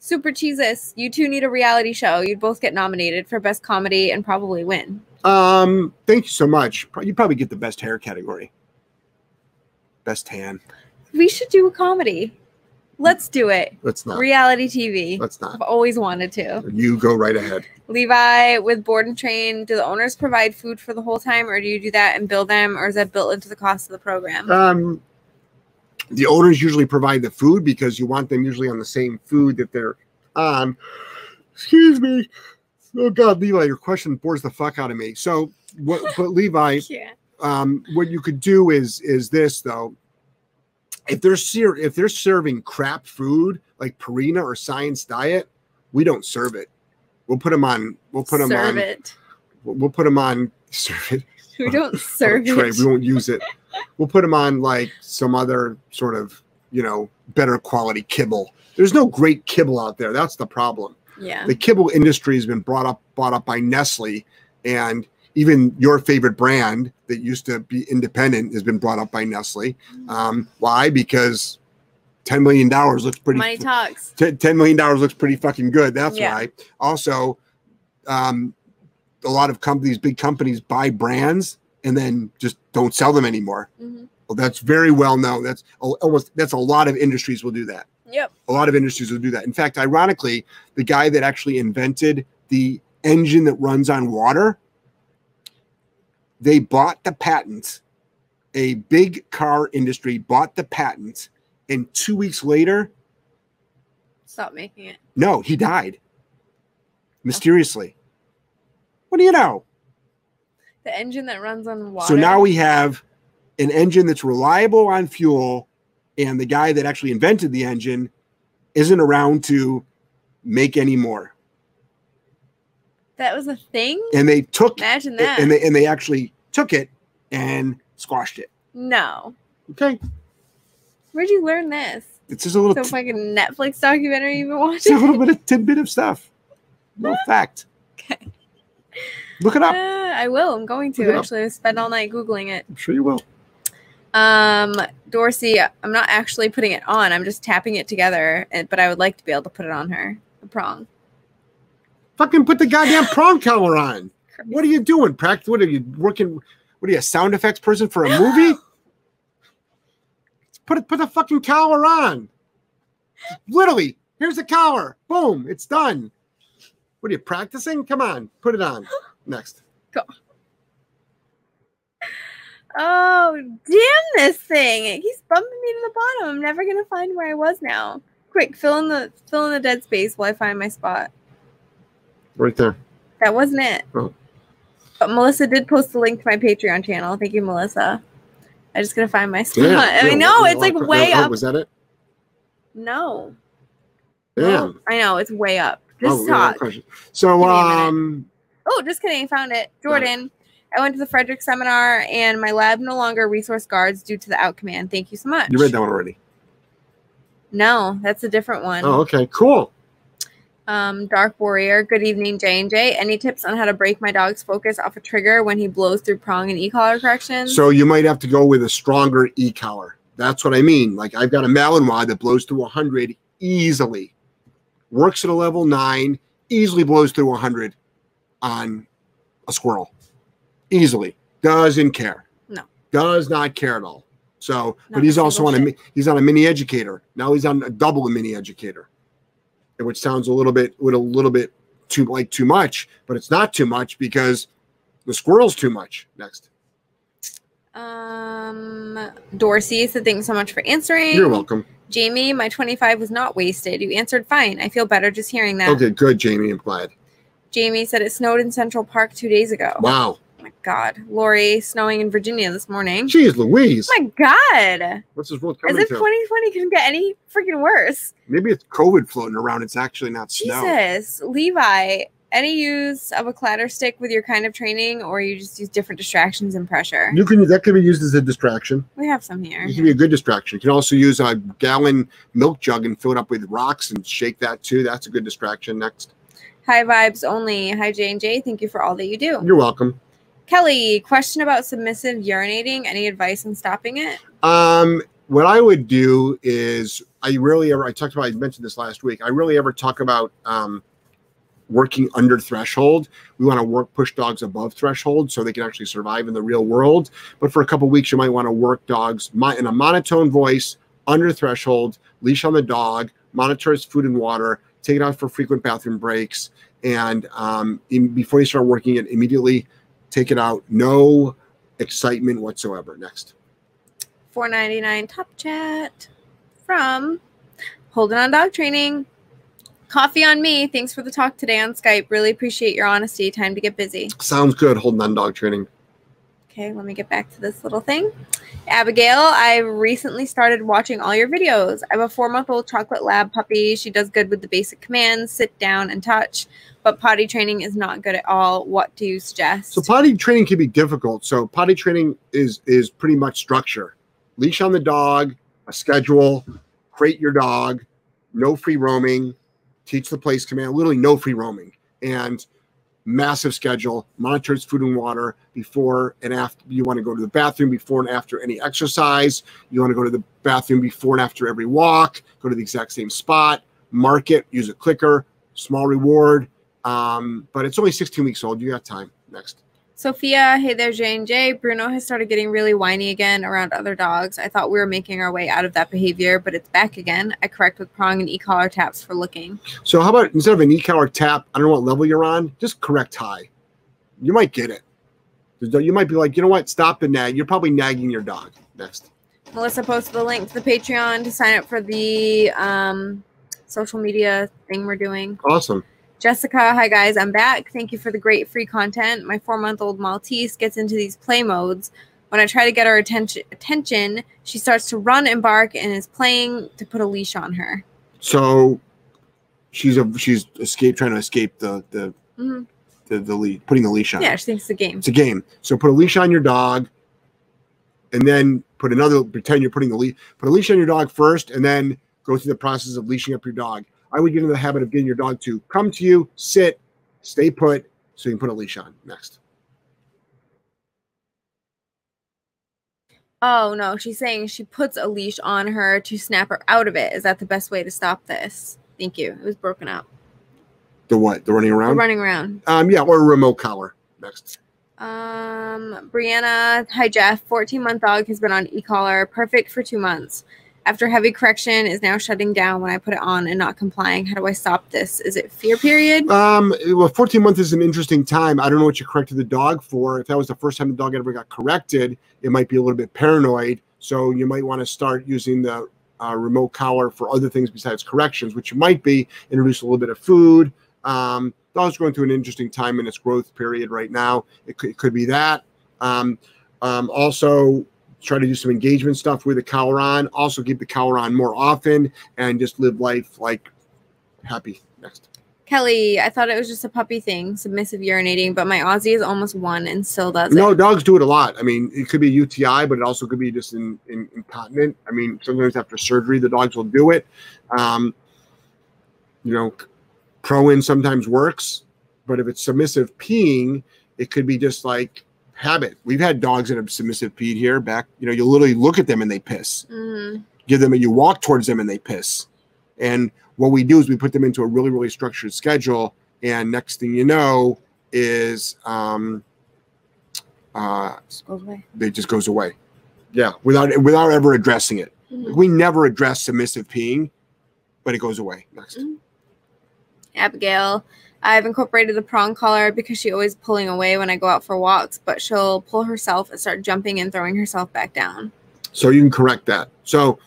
Speaker 1: Super Jesus, you two need a reality show. You'd both get nominated for best comedy and probably win.
Speaker 2: Um, thank you so much. You probably get the best hair category. Best tan.
Speaker 1: We should do a comedy. Let's do it.
Speaker 2: Let's not.
Speaker 1: Reality TV.
Speaker 2: Let's not.
Speaker 1: I've always wanted to.
Speaker 2: You go right ahead.
Speaker 1: Levi, with board and train, do the owners provide food for the whole time, or do you do that and bill them, or is that built into the cost of the program?
Speaker 2: Um, the owners usually provide the food because you want them usually on the same food that they're on. Excuse me. Oh God, Levi, your question bores the fuck out of me. So, what? But Levi,
Speaker 1: yeah.
Speaker 2: Um, what you could do is is this though. If they're ser- if they're serving crap food like Purina or Science Diet, we don't serve it. We'll put them on. We'll put them
Speaker 1: serve
Speaker 2: on.
Speaker 1: it.
Speaker 2: We'll put them on. Serve it.
Speaker 1: We don't serve it.
Speaker 2: We won't use it. We'll put them on like some other sort of you know better quality kibble. There's no great kibble out there. That's the problem.
Speaker 1: Yeah.
Speaker 2: The kibble industry has been brought up bought up by Nestle, and even your favorite brand that used to be independent has been brought up by Nestle. Um, why? Because ten million dollars looks pretty.
Speaker 1: Money talks.
Speaker 2: T- $10 million looks pretty fucking good. That's
Speaker 1: Yeah.
Speaker 2: why. Also, um, a lot of companies, big companies, buy brands and then just don't sell them anymore.
Speaker 1: Mhm.
Speaker 2: Well, that's very well known. That's almost that's a lot of industries will do that.
Speaker 1: Yep.
Speaker 2: A lot of industries will do that. In fact, ironically, the guy that actually invented the engine that runs on water, they bought the patent. A big car industry bought the patent, and two weeks later,
Speaker 1: Stop making it.
Speaker 2: no, he died mysteriously. What do you know?
Speaker 1: The engine that runs on water.
Speaker 2: So now we have an engine that's reliable on fuel, and the guy that actually invented the engine isn't around to make any more.
Speaker 1: that was a thing.
Speaker 2: And they took
Speaker 1: Imagine that.
Speaker 2: and they and they actually took it and squashed it.
Speaker 1: no.
Speaker 2: Okay,
Speaker 1: Where'd you learn this?
Speaker 2: it's just a little,
Speaker 1: Some fucking Netflix documentary you've been
Speaker 2: it's a little bit of tidbit of stuff. No fact.
Speaker 1: Okay.
Speaker 2: Look it
Speaker 1: Uh,
Speaker 2: up.
Speaker 1: I will. I'm going to actually. I spent all night googling it.
Speaker 2: I'm sure you will.
Speaker 1: Um, Dorsey, I'm not actually putting it on. I'm just tapping it together. And, but I would like to be able to put it on her. The prong.
Speaker 2: Fucking put the goddamn prong collar on. What are you doing? Practice? What are you working? What are you, a sound effects person for a movie? put it, put the fucking collar on. Literally, here's the collar. Boom, it's done. What are you practicing? Come on, put it on. Next. Go.
Speaker 1: Oh, damn this thing. He's bumping me to the bottom. I'm never gonna find where I was now. Quick, fill in the fill in the dead space while I find my spot.
Speaker 2: Right there.
Speaker 1: That wasn't it.
Speaker 2: Oh.
Speaker 1: But Melissa did post a link to my Patreon channel. Thank you, Melissa. I just gonna find my spot. I mean, no, it's like way
Speaker 2: oh,
Speaker 1: up.
Speaker 2: Was that it?
Speaker 1: No.
Speaker 2: Damn.
Speaker 1: I know it's way up. Just
Speaker 2: Oh,
Speaker 1: talk.
Speaker 2: So,
Speaker 1: Give me a minute.
Speaker 2: um,
Speaker 1: Oh, just kidding. Found it. Jordan. I went to the Frederick seminar and my lab no longer resource guards due to the out command. Thank you so much.
Speaker 2: you read that one already.
Speaker 1: No, that's a different one.
Speaker 2: Oh, okay, cool.
Speaker 1: Um, Dark Warrior. Good evening, J and J. Any tips on how to break my dog's focus off a trigger when he blows through prong and e-collar corrections?
Speaker 2: So you might have to go with a stronger e collar. That's what I mean. Like I've got a Malinois that blows through 100 easily, works at a level nine, easily blows through 100 on a squirrel, easily. Doesn't care.
Speaker 1: No.
Speaker 2: does not care at all. So,
Speaker 1: Not
Speaker 2: but he's also on a he's on a mini educator. Now he's on a double mini educator, which sounds a little bit with a little bit too like too much, but it's not too much because the squirrel's too much. Next.
Speaker 1: Um, Dorsey said, thanks so much for answering.
Speaker 2: You're welcome.
Speaker 1: Jamie, my 25 was not wasted. You answered fine. I feel better just hearing that.
Speaker 2: Okay, good, Jamie. I'm glad.
Speaker 1: Jamie said it snowed in Central Park two days ago.
Speaker 2: Wow.
Speaker 1: God. Lori, snowing in Virginia this morning.
Speaker 2: Jeez Louise.
Speaker 1: Oh my God.
Speaker 2: What's this world
Speaker 1: As
Speaker 2: coming
Speaker 1: if
Speaker 2: to?
Speaker 1: 2020 couldn't get any freaking worse.
Speaker 2: Maybe it's COVID floating around. It's actually not snow.
Speaker 1: Jesus. Levi, any use of a clatter stick with your kind of training, or you just use different distractions and pressure?
Speaker 2: You can that could be used as a distraction.
Speaker 1: We have some here.
Speaker 2: It can be a good distraction. You can also use a gallon milk jug and fill it up with rocks and shake that too. That's a good distraction. Next.
Speaker 1: High vibes only. Hi, J and J. Thank you for all that you do.
Speaker 2: You're welcome.
Speaker 1: Kelly, question about submissive urinating. Any advice on stopping it?
Speaker 2: Um, what I would do is I really ever I talked about I mentioned this last week. I really ever talk about um, working under threshold. We want to work push dogs above threshold so they can actually survive in the real world. But for a couple weeks, you might want to work dogs in a monotone voice under threshold, leash on the dog, monitor its food and water, take it out for frequent bathroom breaks, and um, in, before you start working it, immediately take it out. No excitement whatsoever. Next.
Speaker 1: 499 top chat from Holding on Dog Training. Coffee on me. Thanks for the talk today on Skype. Really appreciate your honesty. Time to get busy.
Speaker 2: Sounds good. Holding on dog training.
Speaker 1: Okay, let me get back to this little thing. Abigail, I recently started watching all your videos. I have a four month old chocolate lab puppy. She does good with the basic commands sit down and touch, but potty training is not good at all. What do you suggest?
Speaker 2: So potty training can be difficult. So potty training is is pretty much structure. Leash on the dog, a schedule, crate your dog, no free roaming, teach the place command, literally no free roaming. And massive schedule, monitors food and water before and after. You want to go to the bathroom before and after any exercise. You want to go to the bathroom before and after every walk. Go to the exact same spot. Mark it. Use a clicker. Small reward. Um, but it's only 16 weeks old. You got time. Next.
Speaker 1: Sophia, hey there, J and J. Bruno has started getting really whiny again around other dogs. I thought we were making our way out of that behavior, but it's back again. I correct with prong and e-collar taps for looking.
Speaker 2: So how about instead of an e-collar tap, I don't know what level you're on, just correct high. You might get it. You might be like, you know what? Stop the nag. You're probably nagging your dog. Next.
Speaker 1: Melissa posted the link to the Patreon to sign up for the um, social media thing we're doing.
Speaker 2: Awesome.
Speaker 1: Jessica, hi guys, I'm back. Thank you for the great free content. My four month old Maltese gets into these play modes. When I try to get her attention, attention, she starts to run and bark and is playing to put a leash on her.
Speaker 2: So she's a she's escape trying to escape the the mm-hmm. the, the lead putting the leash on.
Speaker 1: Yeah, she thinks it's a game.
Speaker 2: It's a game. So put a leash on your dog, and then put another pretend you're putting the leash put a leash on your dog first, and then go through the process of leashing up your dog. I would get into the habit of getting your dog to come to you, sit, stay put, so you can put a leash on. Next.
Speaker 1: Oh no, she's saying she puts a leash on her to snap her out of it. Is that the best way to stop this? Thank you. It was broken up.
Speaker 2: The what? The running around?
Speaker 1: The running around.
Speaker 2: Um, yeah, or a remote collar. Next.
Speaker 1: Um, Brianna, hi Jeff. 14 month dog has been on e collar, perfect for two months after heavy correction is now shutting down when I put it on and not complying. How do I stop this? Is it fear period?
Speaker 2: Um, well, 14 months is an interesting time. I don't know what you corrected the dog for. If that was the first time the dog ever got corrected, it might be a little bit paranoid. So you might want to start using the uh, remote collar for other things besides corrections, which might be introduce a little bit of food. Um, dog's going through an interesting time in its growth period right now. It could, it could be that. Um, um, also, try to do some engagement stuff with the collar on. Also, keep the collar on more often and just live life like happy. Next.
Speaker 1: Kelly, I thought it was just a puppy thing, submissive urinating, but my Aussie is almost one and still does
Speaker 2: no,
Speaker 1: it.
Speaker 2: dogs do it a lot. I mean, it could be UTI, but it also could be just in, in, incontinent. I mean, sometimes after surgery, the dogs will do it. Um, you know, Proin sometimes works, but if it's submissive peeing, it could be just like habit. We've had dogs that have submissive peed here back. You know, you literally look at them and they piss. Mm-hmm. Give them and you walk towards them and they piss. And what we do is we put them into a really, really structured schedule. And next thing you know is um uh just goes away. It just goes away. Yeah, without without ever addressing it. Mm-hmm. We never address submissive peeing, but it goes away. Next. Mm-hmm.
Speaker 1: Abigail. I've incorporated the prong collar because she's always pulling away when I go out for walks, but she'll pull herself and start jumping and throwing herself back down.
Speaker 2: So you can correct that. So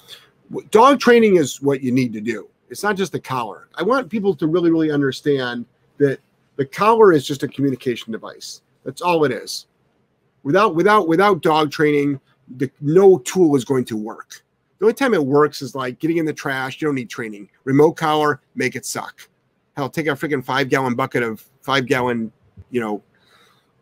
Speaker 2: dog training is what you need to do. It's not just the collar. I want people to really, really understand that the collar is just a communication device. That's all it is. Without without without dog training, the, no tool is going to work. The only time it works is like getting in the trash. You don't need training. Remote collar, make it suck. Hell, take a freaking five gallon bucket of five gallon, you know,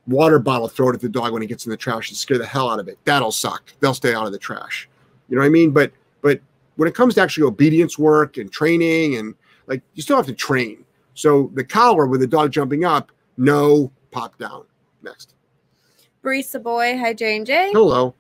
Speaker 2: water bottle, throw it at the dog when he gets in the trash and scare the hell out of it. That'll suck. They'll stay out of the trash. You know what I mean? But but when it comes to actually obedience work and training and like you still have to train. So the collar with the dog jumping up, no pop down. Next.
Speaker 1: Barista boy, hi J and J.
Speaker 2: Hello.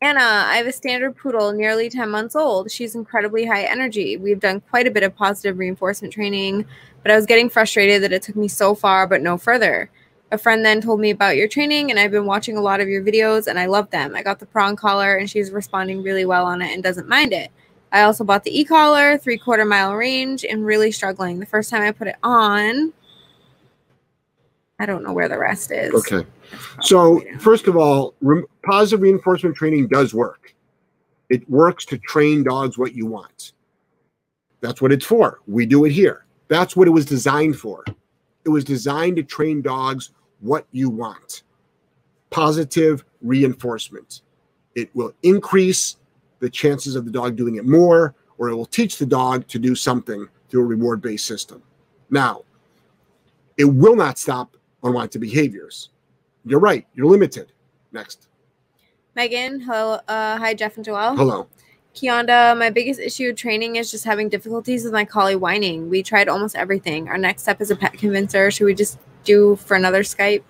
Speaker 1: Anna, I have a standard poodle, nearly 10 months old. She's incredibly high energy. We've done quite a bit of positive reinforcement training, but I was getting frustrated that it took me so far but no further. A friend then told me about your training, and I've been watching a lot of your videos, and I love them. I got the prong collar, and she's responding really well on it and doesn't mind it. I also bought the e collar, three quarter mile range, and really struggling. The first time I put it on, I don't know where the rest is.
Speaker 2: Okay. So, first of all, re- positive reinforcement training does work. It works to train dogs what you want. That's what it's for. We do it here. That's what it was designed for. It was designed to train dogs what you want. positive reinforcement. It will increase the chances of the dog doing it more, or it will teach the dog to do something through a reward based system. Now, it will not stop unwanted behaviors. You're right, you're limited. Next.
Speaker 1: Megan, hello. Uh, hi, Jeff and Joelle.
Speaker 2: Hello.
Speaker 1: Kionda, my biggest issue with training is just having difficulties with my collie whining. We tried almost everything. Our next step is a pet convincer. Should we just do for another Skype?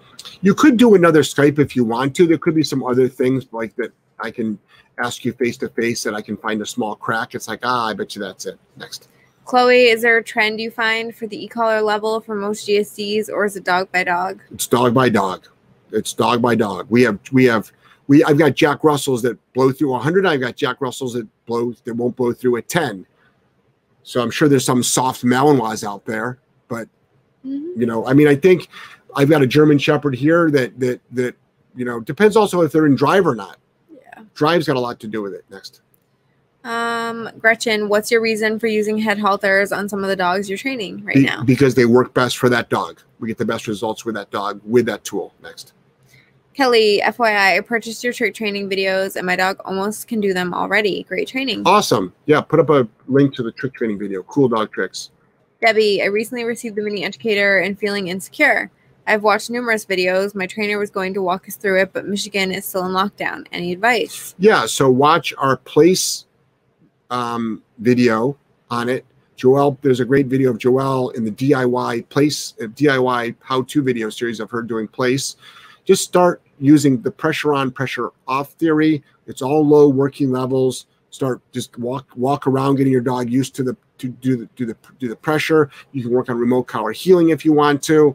Speaker 2: You could do another Skype if you want to. There could be some other things like that I can ask you face to face that I can find a small crack. It's like, ah, I bet you that's it. Next.
Speaker 1: Chloe, is there a trend you find for the e-collar level for most GSDs or is it dog by dog?
Speaker 2: It's dog by dog. It's dog by dog. We have we have we I've got Jack Russells that blow through 100. I've got Jack Russells that blow that won't blow through at 10. So I'm sure there's some soft Malinois out there, but
Speaker 1: Mm-hmm.
Speaker 2: you know, I mean, I think I've got a German Shepherd here that that that you know depends also if they're in drive or not.
Speaker 1: Yeah.
Speaker 2: Drive's got a lot to do with it. Next.
Speaker 1: Um, Gretchen, what's your reason for using head halters on some of the dogs you're training right
Speaker 2: Be-
Speaker 1: now?
Speaker 2: because they work best for that dog. We get the best results with that dog with that tool. Next.
Speaker 1: Kelly, FYI, I purchased your trick training videos and my dog almost can do them already. Great training.
Speaker 2: Awesome. Yeah, put up a link to the trick training video. Cool dog tricks.
Speaker 1: Debbie, I recently received the mini educator and feeling insecure. I've watched numerous videos. My trainer was going to walk us through it, but Michigan is still in lockdown. Any advice?
Speaker 2: Yeah, so watch our place um, video on it. Joelle, there's a great video of Joelle in the DIY place uh, DIY how-to video series of her doing place. Just start using the pressure on, pressure off theory. It's all low working levels. Start just walk walk around, getting your dog used to the to do the do the do the pressure. You can work on remote collar heeling if you want to.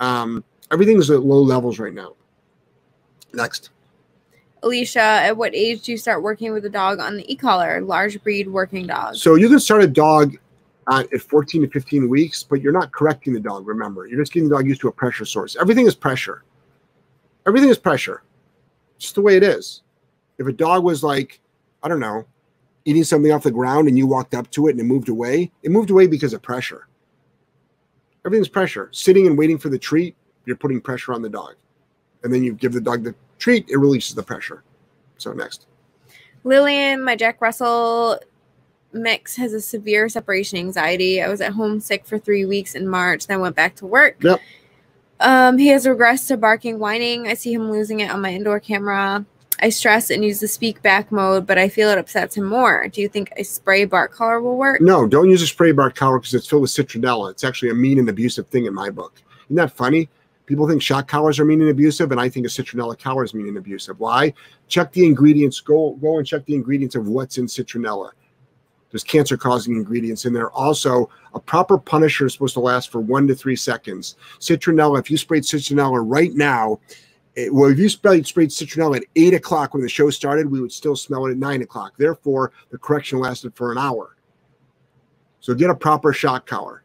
Speaker 2: Um, everything's at low levels right now. Next.
Speaker 1: Alicia, at what age do you start working with a dog on the e-collar? Large breed working dog.
Speaker 2: So you can start a dog uh, at 14 to 15 weeks, but you're not correcting the dog. Remember, you're just getting the dog used to a pressure source. Everything is pressure. Everything is pressure. Just the way it is. If a dog was like, I don't know, eating something off the ground and you walked up to it and it moved away, it moved away because of pressure. Everything's pressure. Sitting and waiting for the treat, you're putting pressure on the dog. And then you give the dog the treat, it releases the pressure. So next.
Speaker 1: Lillian, my Jack Russell mix has a severe separation anxiety. I was at home sick for three weeks in March, then went back to work.
Speaker 2: Yep.
Speaker 1: Um, he has regressed to barking, whining. I see him losing it on my indoor camera. I stress and use the speak back mode, but I feel it upsets him more. Do you think a spray bark collar will work?
Speaker 2: No, don't use a spray bark collar because it's filled with citronella. It's actually a mean and abusive thing in my book. Isn't that funny? People think shock collars are mean and abusive, and I think a citronella collar is mean and abusive. Why? Check the ingredients. Go go and check the ingredients of what's in citronella. There's cancer causing ingredients in there. Also, a proper punisher is supposed to last for one to three seconds. Citronella, if you sprayed citronella right now, it, well, if you sprayed, sprayed citronella at eight o'clock when the show started, we would still smell it at nine o'clock. Therefore, the correction lasted for an hour. So get a proper shock collar.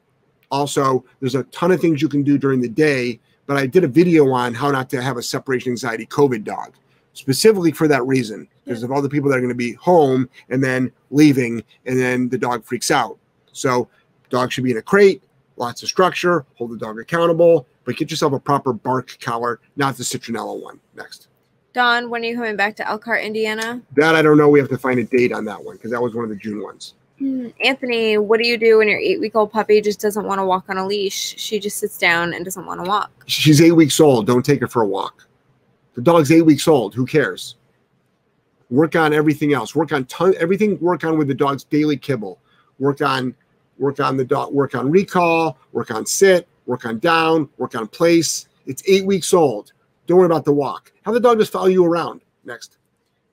Speaker 2: Also, there's a ton of things you can do during the day, but I did a video on how not to have a separation anxiety COVID dog, specifically for that reason, because of all the people that are going to be home and then leaving, and then the dog freaks out. So, dog should be in a crate, lots of structure, hold the dog accountable, but get yourself a proper bark collar, not the citronella one. Next.
Speaker 1: Don, when are you coming back to Elkhart, Indiana?
Speaker 2: That I don't know. We have to find a date on that one because that was one of the June ones.
Speaker 1: Hmm, Anthony, what do you do when your eight week old puppy just doesn't want to walk on a leash? She just sits down and doesn't want to walk.
Speaker 2: She's eight weeks old. Don't take her for a walk. The dog's eight weeks old. Who cares? Work on everything else. Work on ton, everything. Work on with the dog's daily kibble. Work on, work on the dog. Work on recall. Work on sit. Work on down. Work on place. It's eight weeks old. Don't worry about the walk. Have the dog just follow you around. Next.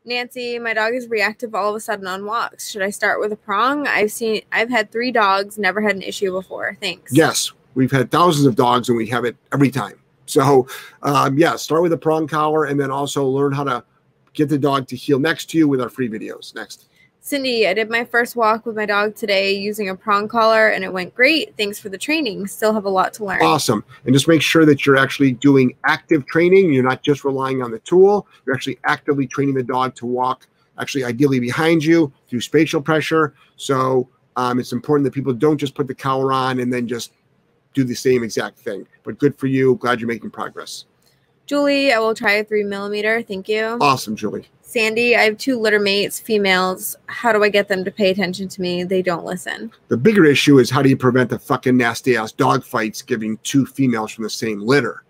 Speaker 1: Nancy, my dog is reactive all of a sudden on walks. Should I start with a prong? I've seen I've had three dogs, never had an issue before. Thanks.
Speaker 2: Yes, we've had thousands of dogs and we have it every time. So, um, yeah, start with a prong collar and then also learn how to get the dog to heel next to you with our free videos. Next.
Speaker 1: Cindy, I did my first walk with my dog today using a prong collar and it went great. Thanks for the training. Still have a lot to learn.
Speaker 2: Awesome. And just make sure that you're actually doing active training. You're not just relying on the tool, you're actually actively training the dog to walk, actually, ideally behind you through spatial pressure. So, um, it's important that people don't just put the collar on and then just do the same exact thing. But good for you. Glad you're making progress.
Speaker 1: Julie, I will try a three millimeter. Thank you.
Speaker 2: Awesome, Julie.
Speaker 1: Sandy, I have two litter mates, females. How do I get them to pay attention to me? They don't listen.
Speaker 2: The bigger issue is how do you prevent the fucking nasty ass dog fights giving two females from the same litter?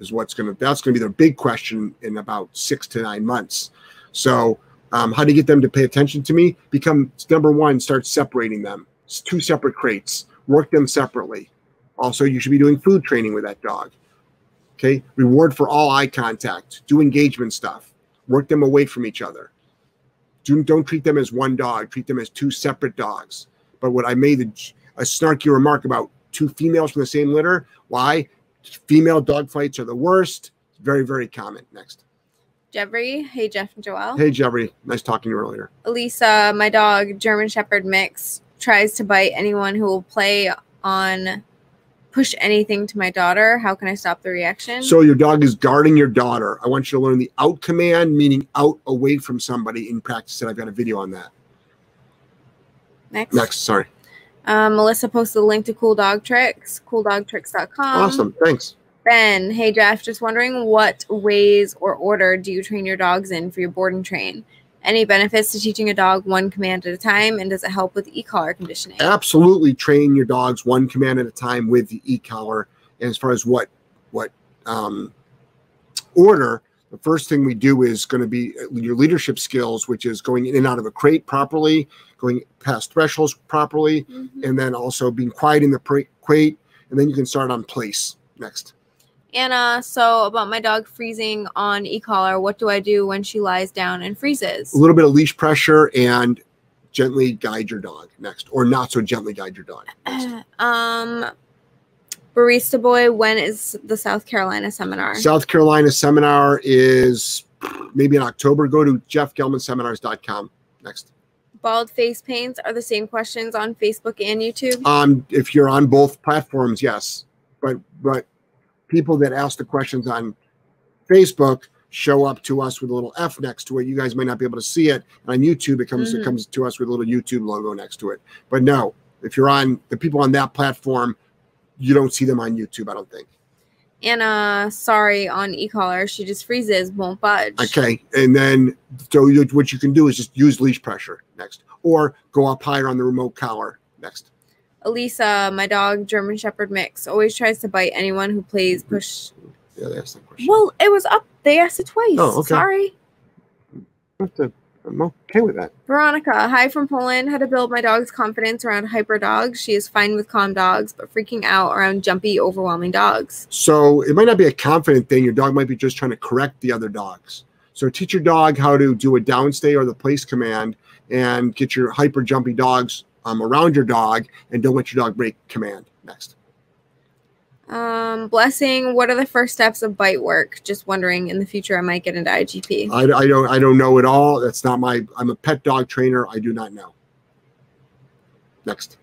Speaker 2: Is what's gonna that's gonna be the big question in about six to nine months. So um, how do you get them to pay attention to me? Become number one, start separating them. It's two separate crates. Work them separately. Also, you should be doing food training with that dog. Okay. Reward for all eye contact. Do engagement stuff. Work them away from each other. Do, don't treat them as one dog. Treat them as two separate dogs. But what I made a, a snarky remark about two females from the same litter. Why? Female dog fights are the worst. Very, very common. Next.
Speaker 1: Jeffrey. Hey, Jeff and Joelle.
Speaker 2: Hey, Jeffrey. Nice talking to you earlier.
Speaker 1: Elisa, my dog, German Shepherd mix, tries to bite anyone who will play on push anything to my daughter. How can I stop the reaction?
Speaker 2: So your dog is guarding your daughter. I want you to learn the out command, meaning out away from somebody in practice. And I've got a video on that.
Speaker 1: Next.
Speaker 2: Next, sorry.
Speaker 1: Um, Melissa posted a link to Cool Dog Tricks, cooldogtricks.com.
Speaker 2: Awesome. Thanks.
Speaker 1: Ben, hey Jeff, just wondering what ways or order do you train your dogs in for your board and train? Any benefits to teaching a dog one command at a time, and does it help with e-collar conditioning?
Speaker 2: Absolutely, train your dogs one command at a time with the e-collar. And as far as what what um, order, the first thing we do is going to be uh, your leadership skills, which is going in and out of a crate properly, going past thresholds properly, mm-hmm. and then also being quiet in the crate. And then you can start on place next.
Speaker 1: Anna, so about my dog freezing on e-collar, what do I do when she lies down and freezes?
Speaker 2: A little bit of leash pressure and gently guide your dog next, or not so gently guide your dog.
Speaker 1: um, Barista Boy, when is the South Carolina seminar?
Speaker 2: South Carolina seminar is maybe in October. Go to jeffgellmanseminars.com next.
Speaker 1: Bald face paints are the same questions on Facebook and YouTube.
Speaker 2: Um, if you're on both platforms, yes, but but people that ask the questions on Facebook show up to us with a little F next to it. You guys might not be able to see it. And on YouTube, it comes mm-hmm. it comes to us with a little YouTube logo next to it. But no, if you're on the people on that platform, you don't see them on YouTube, I don't think.
Speaker 1: Anna, sorry, on e-collar, she just freezes, won't budge.
Speaker 2: Okay, and then so you, what you can do is just use leash pressure next, or go up higher on the remote collar next.
Speaker 1: Elisa, my dog, German Shepherd mix, always tries to bite anyone who plays mm-hmm. push.
Speaker 2: Yeah, they asked that question.
Speaker 1: Well, it was up. They asked it twice. Oh, okay. Sorry.
Speaker 2: Uh, I'm okay with that.
Speaker 1: Veronica, hi from Poland. How to build my dog's confidence around hyper dogs. She is fine with calm dogs, but freaking out around jumpy, overwhelming dogs.
Speaker 2: So it might not be a confident thing. Your dog might be just trying to correct the other dogs. So teach your dog how to do a downstay or the place command and get your hyper jumpy dogs um, around your dog and don't let your dog break command. Next.
Speaker 1: Um, blessing. What are the first steps of bite work? Just wondering. In the future, I might get into IGP.
Speaker 2: I, I don't. I don't know at all. That's not my. I'm a pet dog trainer. I do not know. Next.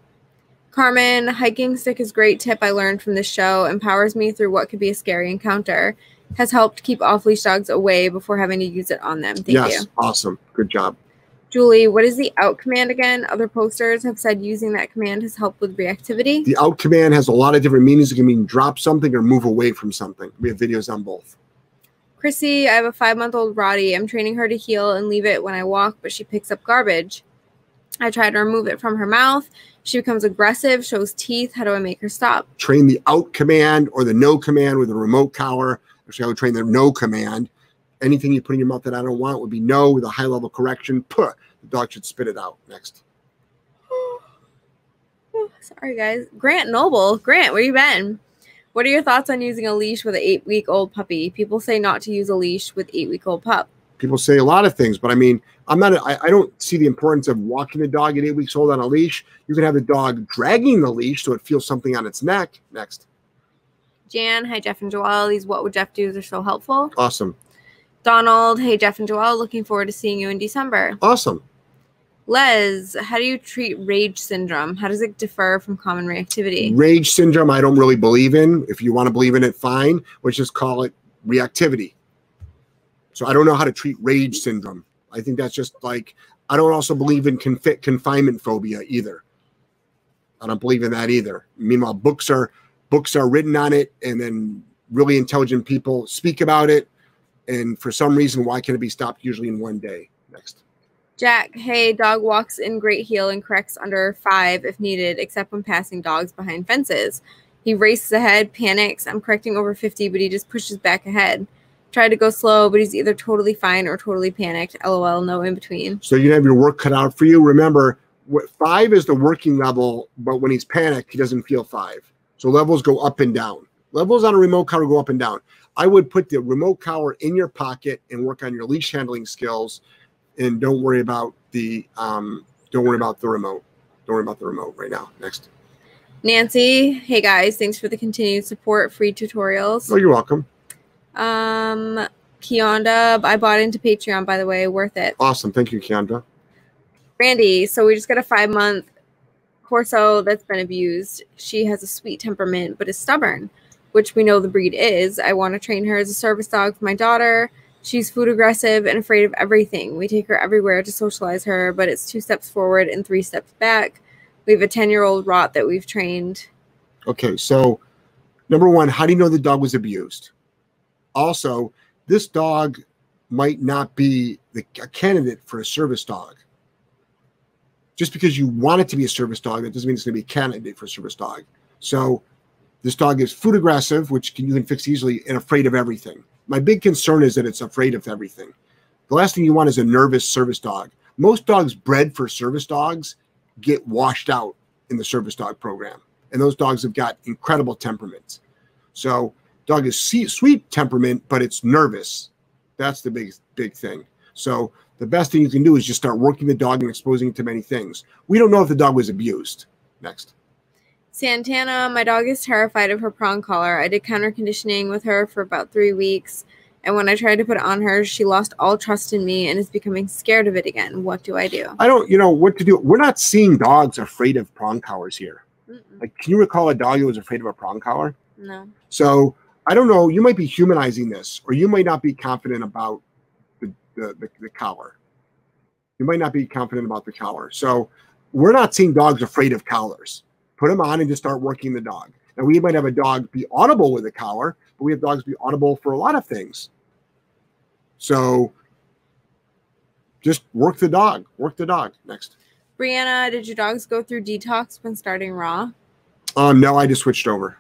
Speaker 1: Carmen, hiking stick is great tip I learned from this show. Empowers me through what could be a scary encounter. Has helped keep off leash dogs away before having to use it on them. Thank yes, you.
Speaker 2: awesome. Good job.
Speaker 1: Julie, what is the out command again? Other posters have said using that command has helped with reactivity.
Speaker 2: The out command has a lot of different meanings. It can mean drop something or move away from something. We have videos on both.
Speaker 1: Chrissy, I have a five month old Rottie. I'm training her to heel and leave it when I walk, but she picks up garbage. I try to remove it from her mouth. She becomes aggressive, shows teeth. How do I make her stop?
Speaker 2: Train the out command or the no command with a remote collar. Actually, I would train the no command anything you put in your mouth that I don't want would be no with a high level correction. Puh, the dog should spit it out. Next.
Speaker 1: sorry, guys. Grant Noble. Grant, where you been? What are your thoughts on using a leash with an eight week old puppy? People say not to use a leash with eight week old pup.
Speaker 2: People say a lot of things, but I mean, I'm not, I, I don't see the importance of walking the dog at eight weeks old on a leash. You can have the dog dragging the leash so it feels something on its neck. Next.
Speaker 1: Jan, hi, Jeff and Joelle. These What Would Jeff Do are so helpful.
Speaker 2: Awesome.
Speaker 1: Donald, hey, Jeff and Joelle, looking forward to seeing you in December.
Speaker 2: Awesome.
Speaker 1: Les, how do you treat rage syndrome? How does it differ from common reactivity?
Speaker 2: Rage syndrome, I don't really believe in. If you want to believe in it, fine. Let's just call it reactivity. So I don't know how to treat rage syndrome. I think that's just like, I don't also believe in confi- confinement phobia either. I don't believe in that either. Meanwhile, books are books are written on it, and then really intelligent people speak about it. And for some reason, why can it be stopped usually in one day? Next.
Speaker 1: Jack, hey, dog walks in great heel and corrects under five if needed, except when passing dogs behind fences. He races ahead, panics. I'm correcting over 50, but he just pushes back ahead. Try to go slow, but he's either totally fine or totally panicked. LOL, no in between.
Speaker 2: So you have your work cut out for you. Remember, five is the working level, but when he's panicked, he doesn't feel five. So levels go up and down. Levels on a remote collar go up and down. I would put the remote collar in your pocket and work on your leash handling skills, and don't worry about the um, don't worry about the remote. Don't worry about the remote right now. Next.
Speaker 1: Nancy, hey guys, thanks for the continued support. Free tutorials.
Speaker 2: Oh, you're welcome.
Speaker 1: Um, Kionda, I bought into Patreon by the way, worth it.
Speaker 2: Awesome, thank you, Kianda.
Speaker 1: Randy, so we just got a five month Corso that's been abused. She has a sweet temperament, but is stubborn, which we know the breed is. I want to train her as a service dog for my daughter. She's food aggressive and afraid of everything. We take her everywhere to socialize her, but it's two steps forward and three steps back. We have a 10 year old rot that we've trained.
Speaker 2: Okay, so number one, how do you know the dog was abused? Also, this dog might not be the, a candidate for a service dog. Just because you want it to be a service dog, that doesn't mean it's going to be a candidate for a service dog. So, this dog is food aggressive, which can, you can fix easily, and afraid of everything. My big concern is that it's afraid of everything. The last thing you want is a nervous service dog. Most dogs bred for service dogs get washed out in the service dog program, and those dogs have got incredible temperaments. So, dog is sweet temperament, but it's nervous. That's the big big thing. So the best thing you can do is just start working the dog and exposing it to many things. We don't know if the dog was abused. Next.
Speaker 1: Santana, my dog is terrified of her prong collar. I did counter conditioning with her for about three weeks. And when I tried to put it on her, she lost all trust in me and is becoming scared of it again. What do I do?
Speaker 2: I don't, you know, what to do. We're not seeing dogs afraid of prong collars here. Mm-mm. Like, can you recall a dog who was afraid of a prong collar?
Speaker 1: No.
Speaker 2: So I don't know. You might be humanizing this, or you might not be confident about the, the, the, the collar. You might not be confident about the collar. So we're not seeing dogs afraid of collars. Put them on and just start working the dog. Now we might have a dog be audible with a collar, but we have dogs be audible for a lot of things. So just work the dog. Work the dog. Next.
Speaker 1: Brianna, did your dogs go through detox when starting raw?
Speaker 2: Um, no, I just switched over.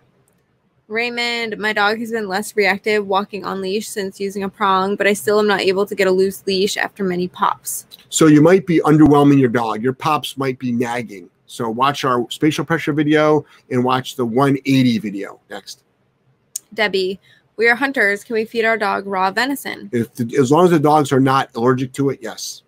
Speaker 1: Raymond, my dog has been less reactive walking on leash since using a prong, but I still am not able to get a loose leash after many pops.
Speaker 2: So you might be underwhelming your dog. Your pops might be nagging. So watch our spatial pressure video and watch the 180 video next.
Speaker 1: Debbie, we are hunters. Can we feed our dog raw venison?
Speaker 2: If the, as long as the dogs are not allergic to it, yes.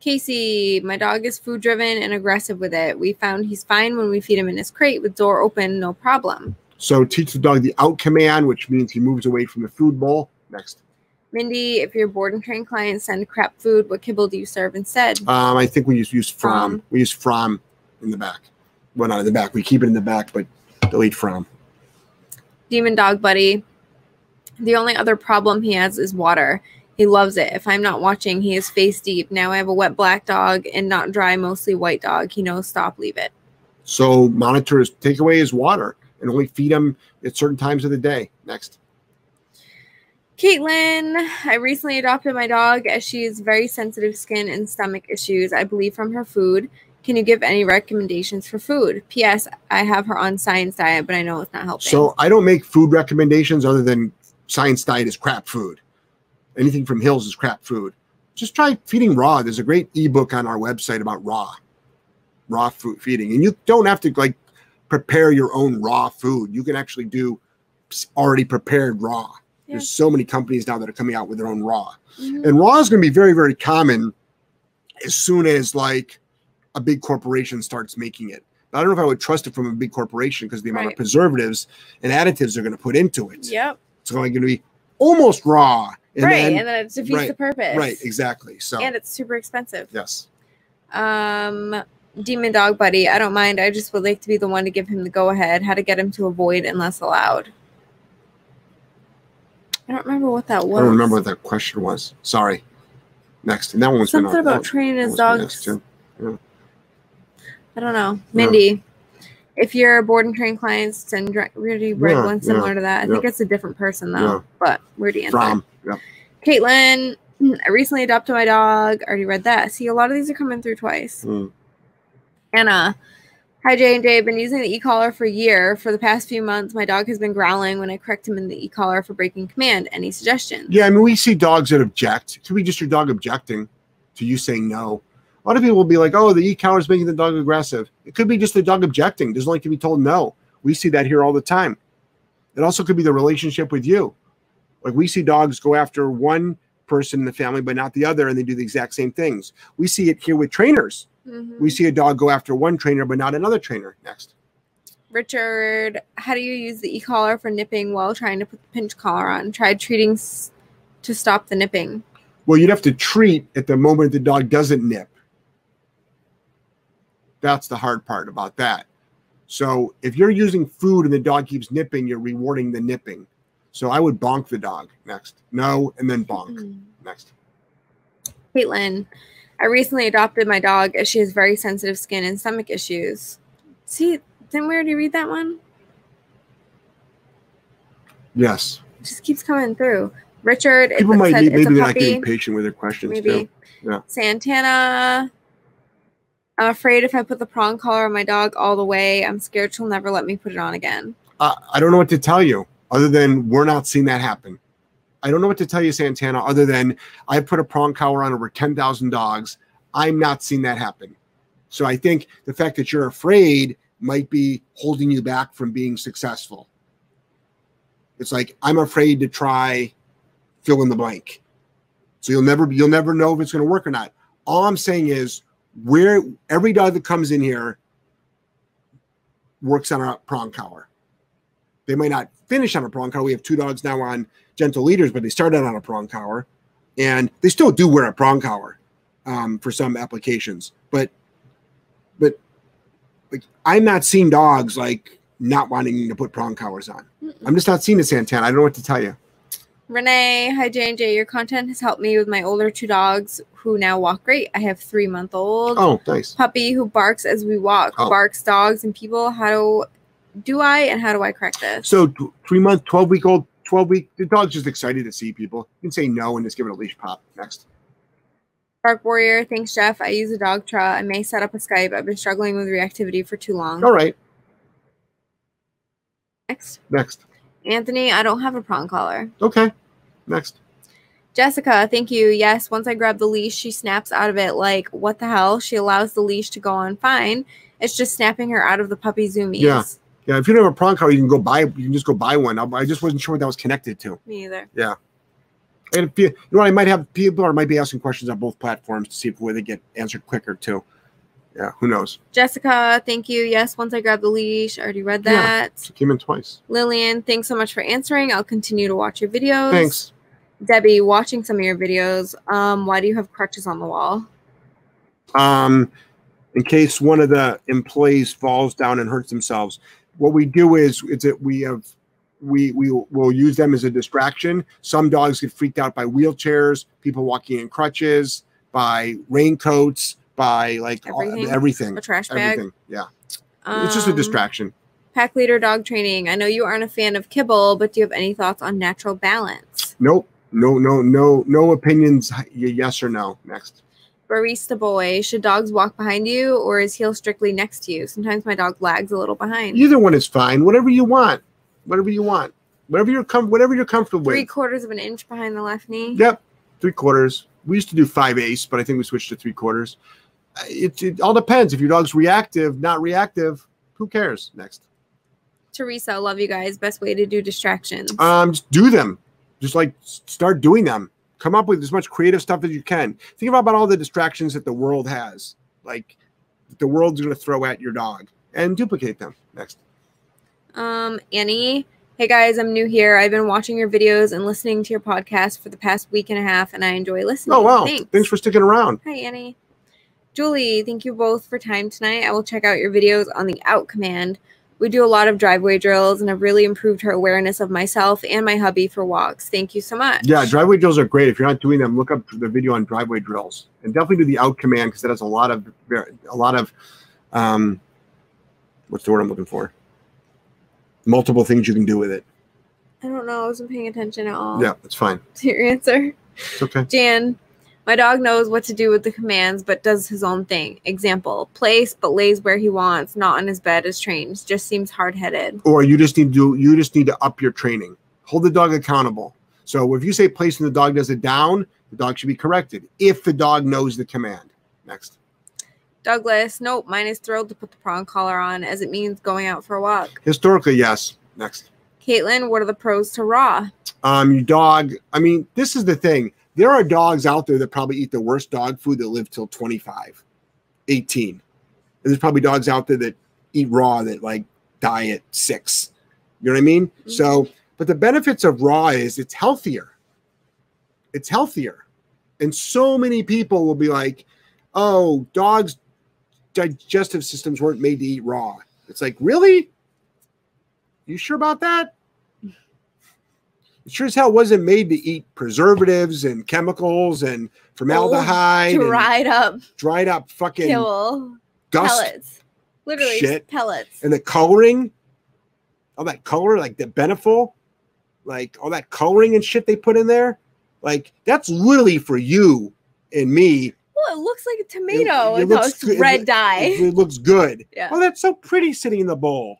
Speaker 1: Casey, my dog is food driven and aggressive with it. We found he's fine when we feed him in his crate with door open, no problem.
Speaker 2: So teach the dog the out command, which means he moves away Fromm the food bowl. Next.
Speaker 1: Mindy, if your board and train clients send crap food, what kibble do you serve instead?
Speaker 2: Um, I think we use, use Fromm. Fromm. We use from in the back. Well, not in the back. We keep it in the back, but delete Fromm.
Speaker 1: Demon dog buddy. The only other problem he has is water. He loves it. If I'm not watching, he is face deep. Now I have a wet black dog and not dry, mostly white dog. He knows stop, leave it.
Speaker 2: So monitor his take away his water and only feed him at certain times of the day. Next.
Speaker 1: Caitlin, I recently adopted my dog as she has very sensitive skin and stomach issues, I believe from her food. Can you give any recommendations for food? P.S. I have her on science diet, but I know it's not helping.
Speaker 2: So I don't make food recommendations other than science diet is crap food. Anything from Hills is crap food. Just try feeding raw. There's a great ebook on our website about raw, raw food feeding, and you don't have to like prepare your own raw food. You can actually do already prepared raw. Yeah. There's so many companies now that are coming out with their own raw. Mm-hmm. And raw is going to be very, very common as soon as like a big corporation starts making it. I don't know if I would trust it from a big corporation because the amount right. of preservatives and additives they're going to put into it.
Speaker 1: Yep.
Speaker 2: It's only going to be almost raw.
Speaker 1: And right. Then, and then it defeats
Speaker 2: right,
Speaker 1: the purpose.
Speaker 2: Right. Exactly. So,
Speaker 1: and it's super expensive.
Speaker 2: Yes.
Speaker 1: Um, Demon Dog Buddy. I don't mind. I just would like to be the one to give him the go ahead, how to get him to avoid unless allowed. I don't remember what that was.
Speaker 2: I don't remember what that question was. Sorry. Next. And that one's
Speaker 1: something about training his dogs. Yeah. I don't know. Mindy. If you're a board and train clients, send already read
Speaker 2: Yeah,
Speaker 1: one similar
Speaker 2: yeah,
Speaker 1: to that. I think it's a different person though,
Speaker 2: Yeah.
Speaker 1: but already answered.
Speaker 2: Fromm. Yep.
Speaker 1: Caitlin, I recently adopted my dog. Already read that. See, a lot of these are coming through twice.
Speaker 2: Mm.
Speaker 1: Anna. Hi J and J. I've been using the e-collar for a year. For the past few months, my dog has been growling when I correct him in the e-collar for breaking command. Any suggestions?
Speaker 2: Yeah, I mean, we see dogs that object. It could be just your dog objecting to you saying no. A lot of people will be like, oh, the e collar is making the dog aggressive. It could be just the dog objecting, doesn't like to be told no. We see that here all the time. It also could be the relationship with you. Like we see dogs go after one person in the family, but not the other, and they do the exact same things. We see it here with trainers.
Speaker 1: Mhm.
Speaker 2: We see a dog go after one trainer, but not another trainer. Next.
Speaker 1: Richard, how do you use the e-collar for nipping while trying to put the pinch collar on? Try treating s- to stop the nipping.
Speaker 2: Well, you'd have to treat at the moment the dog doesn't nip. That's the hard part about that. So if you're using food and the dog keeps nipping, you're rewarding the nipping. So I would bonk the dog next. No, and then bonk
Speaker 1: Mm.
Speaker 2: next.
Speaker 1: Caitlin, I recently adopted my dog as she has very sensitive skin and stomach issues. See, didn't we already read that one?
Speaker 2: Yes.
Speaker 1: It just keeps coming through. Richard,
Speaker 2: People might
Speaker 1: said
Speaker 2: be,
Speaker 1: it's
Speaker 2: maybe they're not getting patient with their questions
Speaker 1: Maybe.
Speaker 2: too. Yeah.
Speaker 1: Santana. I'm afraid if I put the prong collar on my dog all the way, I'm scared she'll never let me put it on again.
Speaker 2: Uh, I don't know what to tell you other than we're not seeing that happen. I don't know what to tell you, Santana, other than I put a prong collar on over 10,000 dogs. I'm not seeing that happen. So I think the fact that you're afraid might be holding you back from being successful. It's like I'm afraid to try fill in the blank. So you'll never you'll never know if it's going to work or not. All I'm saying is where every dog that comes in here works on a prong collar. They might not finish on a prong collar. We have two dogs now on gentle leaders, but they started on a prong collar, and they still do wear a prong collar um, for some applications. But but like I'm not seeing dogs like not wanting to put prong collars on. I'm just not seeing it, Santana. I don't know what to tell you.
Speaker 1: Renee, hi J and J. Your content has helped me with my older two dogs who now walk great. I have three month old
Speaker 2: Oh, nice.
Speaker 1: puppy who barks as we walk,
Speaker 2: Oh.
Speaker 1: barks dogs and people. How do do I and how do I correct this?
Speaker 2: So three month, twelve week old, twelve week. The dog's just excited to see people. You can say no and just give it a leash pop. Next.
Speaker 1: Dark Warrior, thanks Jeff. I use a Dogtra. I may set up a Skype. I've been struggling with reactivity for too long.
Speaker 2: All right.
Speaker 1: Next,
Speaker 2: Next.
Speaker 1: Anthony, I don't have a prong collar.
Speaker 2: Okay. Next.
Speaker 1: Jessica, thank you. Yes, once I grab the leash, she snaps out of it like, what the hell? She allows the leash to go on fine. It's just snapping her out of the puppy zoomies.
Speaker 2: Yeah. Yeah. If you don't have a prong collar, you can go buy. You can just go buy one. I, I just wasn't sure what that was connected to.
Speaker 1: Me either. Yeah.
Speaker 2: And if you, you know, I might have people or might be asking questions on both platforms to see if where they get answered quicker too. Yeah. Who knows?
Speaker 1: Jessica, thank you. Yes, once I grab the leash, I already read
Speaker 2: Yeah.
Speaker 1: that.
Speaker 2: She came in twice.
Speaker 1: Lillian, thanks so much for answering. I'll continue to watch your videos.
Speaker 2: Thanks.
Speaker 1: Debbie, watching some of your videos. Um, why do you have crutches on the wall?
Speaker 2: um, in case one of the employees falls down and hurts themselves. What we do is is that we have we we will use them as a distraction. Some dogs get freaked out by wheelchairs, people walking in crutches, by raincoats, by like all-
Speaker 1: Everything?
Speaker 2: everything.
Speaker 1: A trash bag?
Speaker 2: everything. Yeah, it's just a
Speaker 1: Um,
Speaker 2: distraction.
Speaker 1: Pack leader dog training. I know you aren't a fan of kibble, but do you have any thoughts on natural balance?
Speaker 2: Nope. No, no, no, no opinions. Yes or no. Next.
Speaker 1: Barista boy, should dogs walk behind you or is heel strictly next to you? Sometimes my dog lags a little behind.
Speaker 2: Either one is fine. Whatever you want. Whatever you want. Whatever you're com- whatever you're comfortable with.
Speaker 1: Three quarters of an inch behind the left knee.
Speaker 2: Yep, three quarters. We used to do five eighths, but I think we switched to three quarters. It, it all depends. If your dog's reactive, not reactive, who cares? Next,
Speaker 1: Teresa, love you guys. Best way to do distractions.
Speaker 2: um, just do them. Just like start doing them. Come up with as much creative stuff as you can. Think about, about all the distractions that the world has, like the world's going to throw at your dog, and duplicate them. Next.
Speaker 1: Um, Annie, hey guys, I'm new here. I've been watching your videos and listening to your podcast for the past week and a half, and I enjoy listening.
Speaker 2: Oh wow!
Speaker 1: Thanks.
Speaker 2: Thanks for sticking around.
Speaker 1: Hi, Annie. Julie, thank you both for time tonight. I will check out your videos on the out command. We do a lot of driveway drills and have really improved her awareness of myself and my hubby for walks. Thank you so much.
Speaker 2: Yeah, driveway drills are great. If you're not doing them, look up the video on driveway drills, and definitely do the out command because that has a lot of a lot of um, What's the word I'm looking for? Multiple things you can do with it.
Speaker 1: I don't know. I wasn't paying attention at all.
Speaker 2: Yeah, it's fine.
Speaker 1: To your answer.
Speaker 2: It's okay.
Speaker 1: Jan, my dog knows what to do with the commands, but does his own thing. Example, place, but lays where he wants, not on his bed as trained. Just seems hard headed.
Speaker 2: Or you just need to you just need to up your training. Hold the dog accountable. So if you say place and the dog does it down, the dog should be corrected if the dog knows the command. Next.
Speaker 1: Douglas, nope, mine is thrilled to put the prong collar on as it means going out for a walk.
Speaker 2: Historically, yes. Next.
Speaker 1: Caitlin, what are the pros to raw?
Speaker 2: Um, your dog. I mean, this is the thing. There are dogs out there that probably eat the worst dog food that live till 25, 18. And there's probably dogs out there that eat raw that like die at six. You know what I mean?
Speaker 1: Mm-hmm.
Speaker 2: So, but the benefits of raw is it's healthier. It's healthier. And so many people will be like, oh, dogs' digestive systems weren't made to eat raw. It's like, really? You sure about that? It sure as hell wasn't made to eat preservatives and chemicals and formaldehyde and
Speaker 1: Dried up
Speaker 2: dried up fucking
Speaker 1: kill
Speaker 2: dust
Speaker 1: pellets. Literally
Speaker 2: shit.
Speaker 1: pellets.
Speaker 2: and the coloring, all that color, like the Beneful, like all that coloring and shit they put in there, like that's literally for you and me.
Speaker 1: well, it looks like a tomato.
Speaker 2: it
Speaker 1: It,
Speaker 2: looks good.
Speaker 1: red
Speaker 2: It-
Speaker 1: dye.
Speaker 2: It, it looks good.
Speaker 1: Yeah.
Speaker 2: Oh, that's so pretty sitting in the bowl.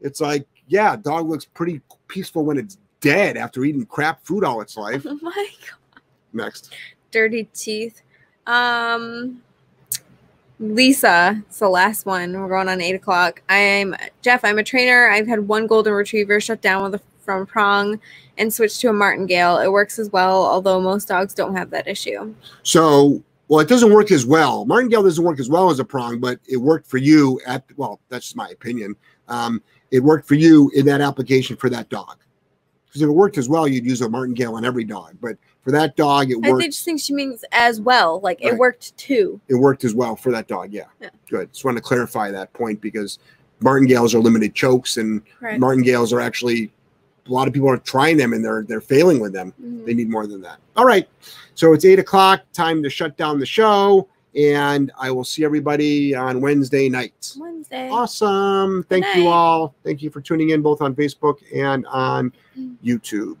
Speaker 2: It's like, yeah, dog looks pretty peaceful when it's dead after eating crap food all its life.
Speaker 1: Oh my god.
Speaker 2: Next.
Speaker 1: Dirty teeth. Um Lisa, it's the last one. We're going on eight o'clock. I'm Jeff. I'm a trainer. I've had one golden retriever shut down with a from a prong and switched to a martingale. It works as well, although most dogs don't have that issue.
Speaker 2: So, well, it doesn't work as well. Martingale doesn't work as well as a prong, but it worked for you at, well, that's just my opinion. Um, it worked for you in that application for that dog. Because if it worked as well, you'd use a martingale on every dog. But for that dog, it
Speaker 1: I
Speaker 2: worked.
Speaker 1: think- just think she means as well. Like it worked too.
Speaker 2: it worked as well for that dog. Yeah.
Speaker 1: Yeah.
Speaker 2: Good. Just want to clarify that point because martingales are limited chokes and
Speaker 1: Right.
Speaker 2: martingales are actually a lot of people are trying them and they're they're failing with them.
Speaker 1: Mhm.
Speaker 2: They need more than that. All right. So it's eight o'clock. Time to shut down the show. And I will see everybody on Wednesday night.
Speaker 1: Wednesday.
Speaker 2: Awesome. Thank you all. Thank you for tuning in both on Facebook and on
Speaker 1: Mm.
Speaker 2: YouTube.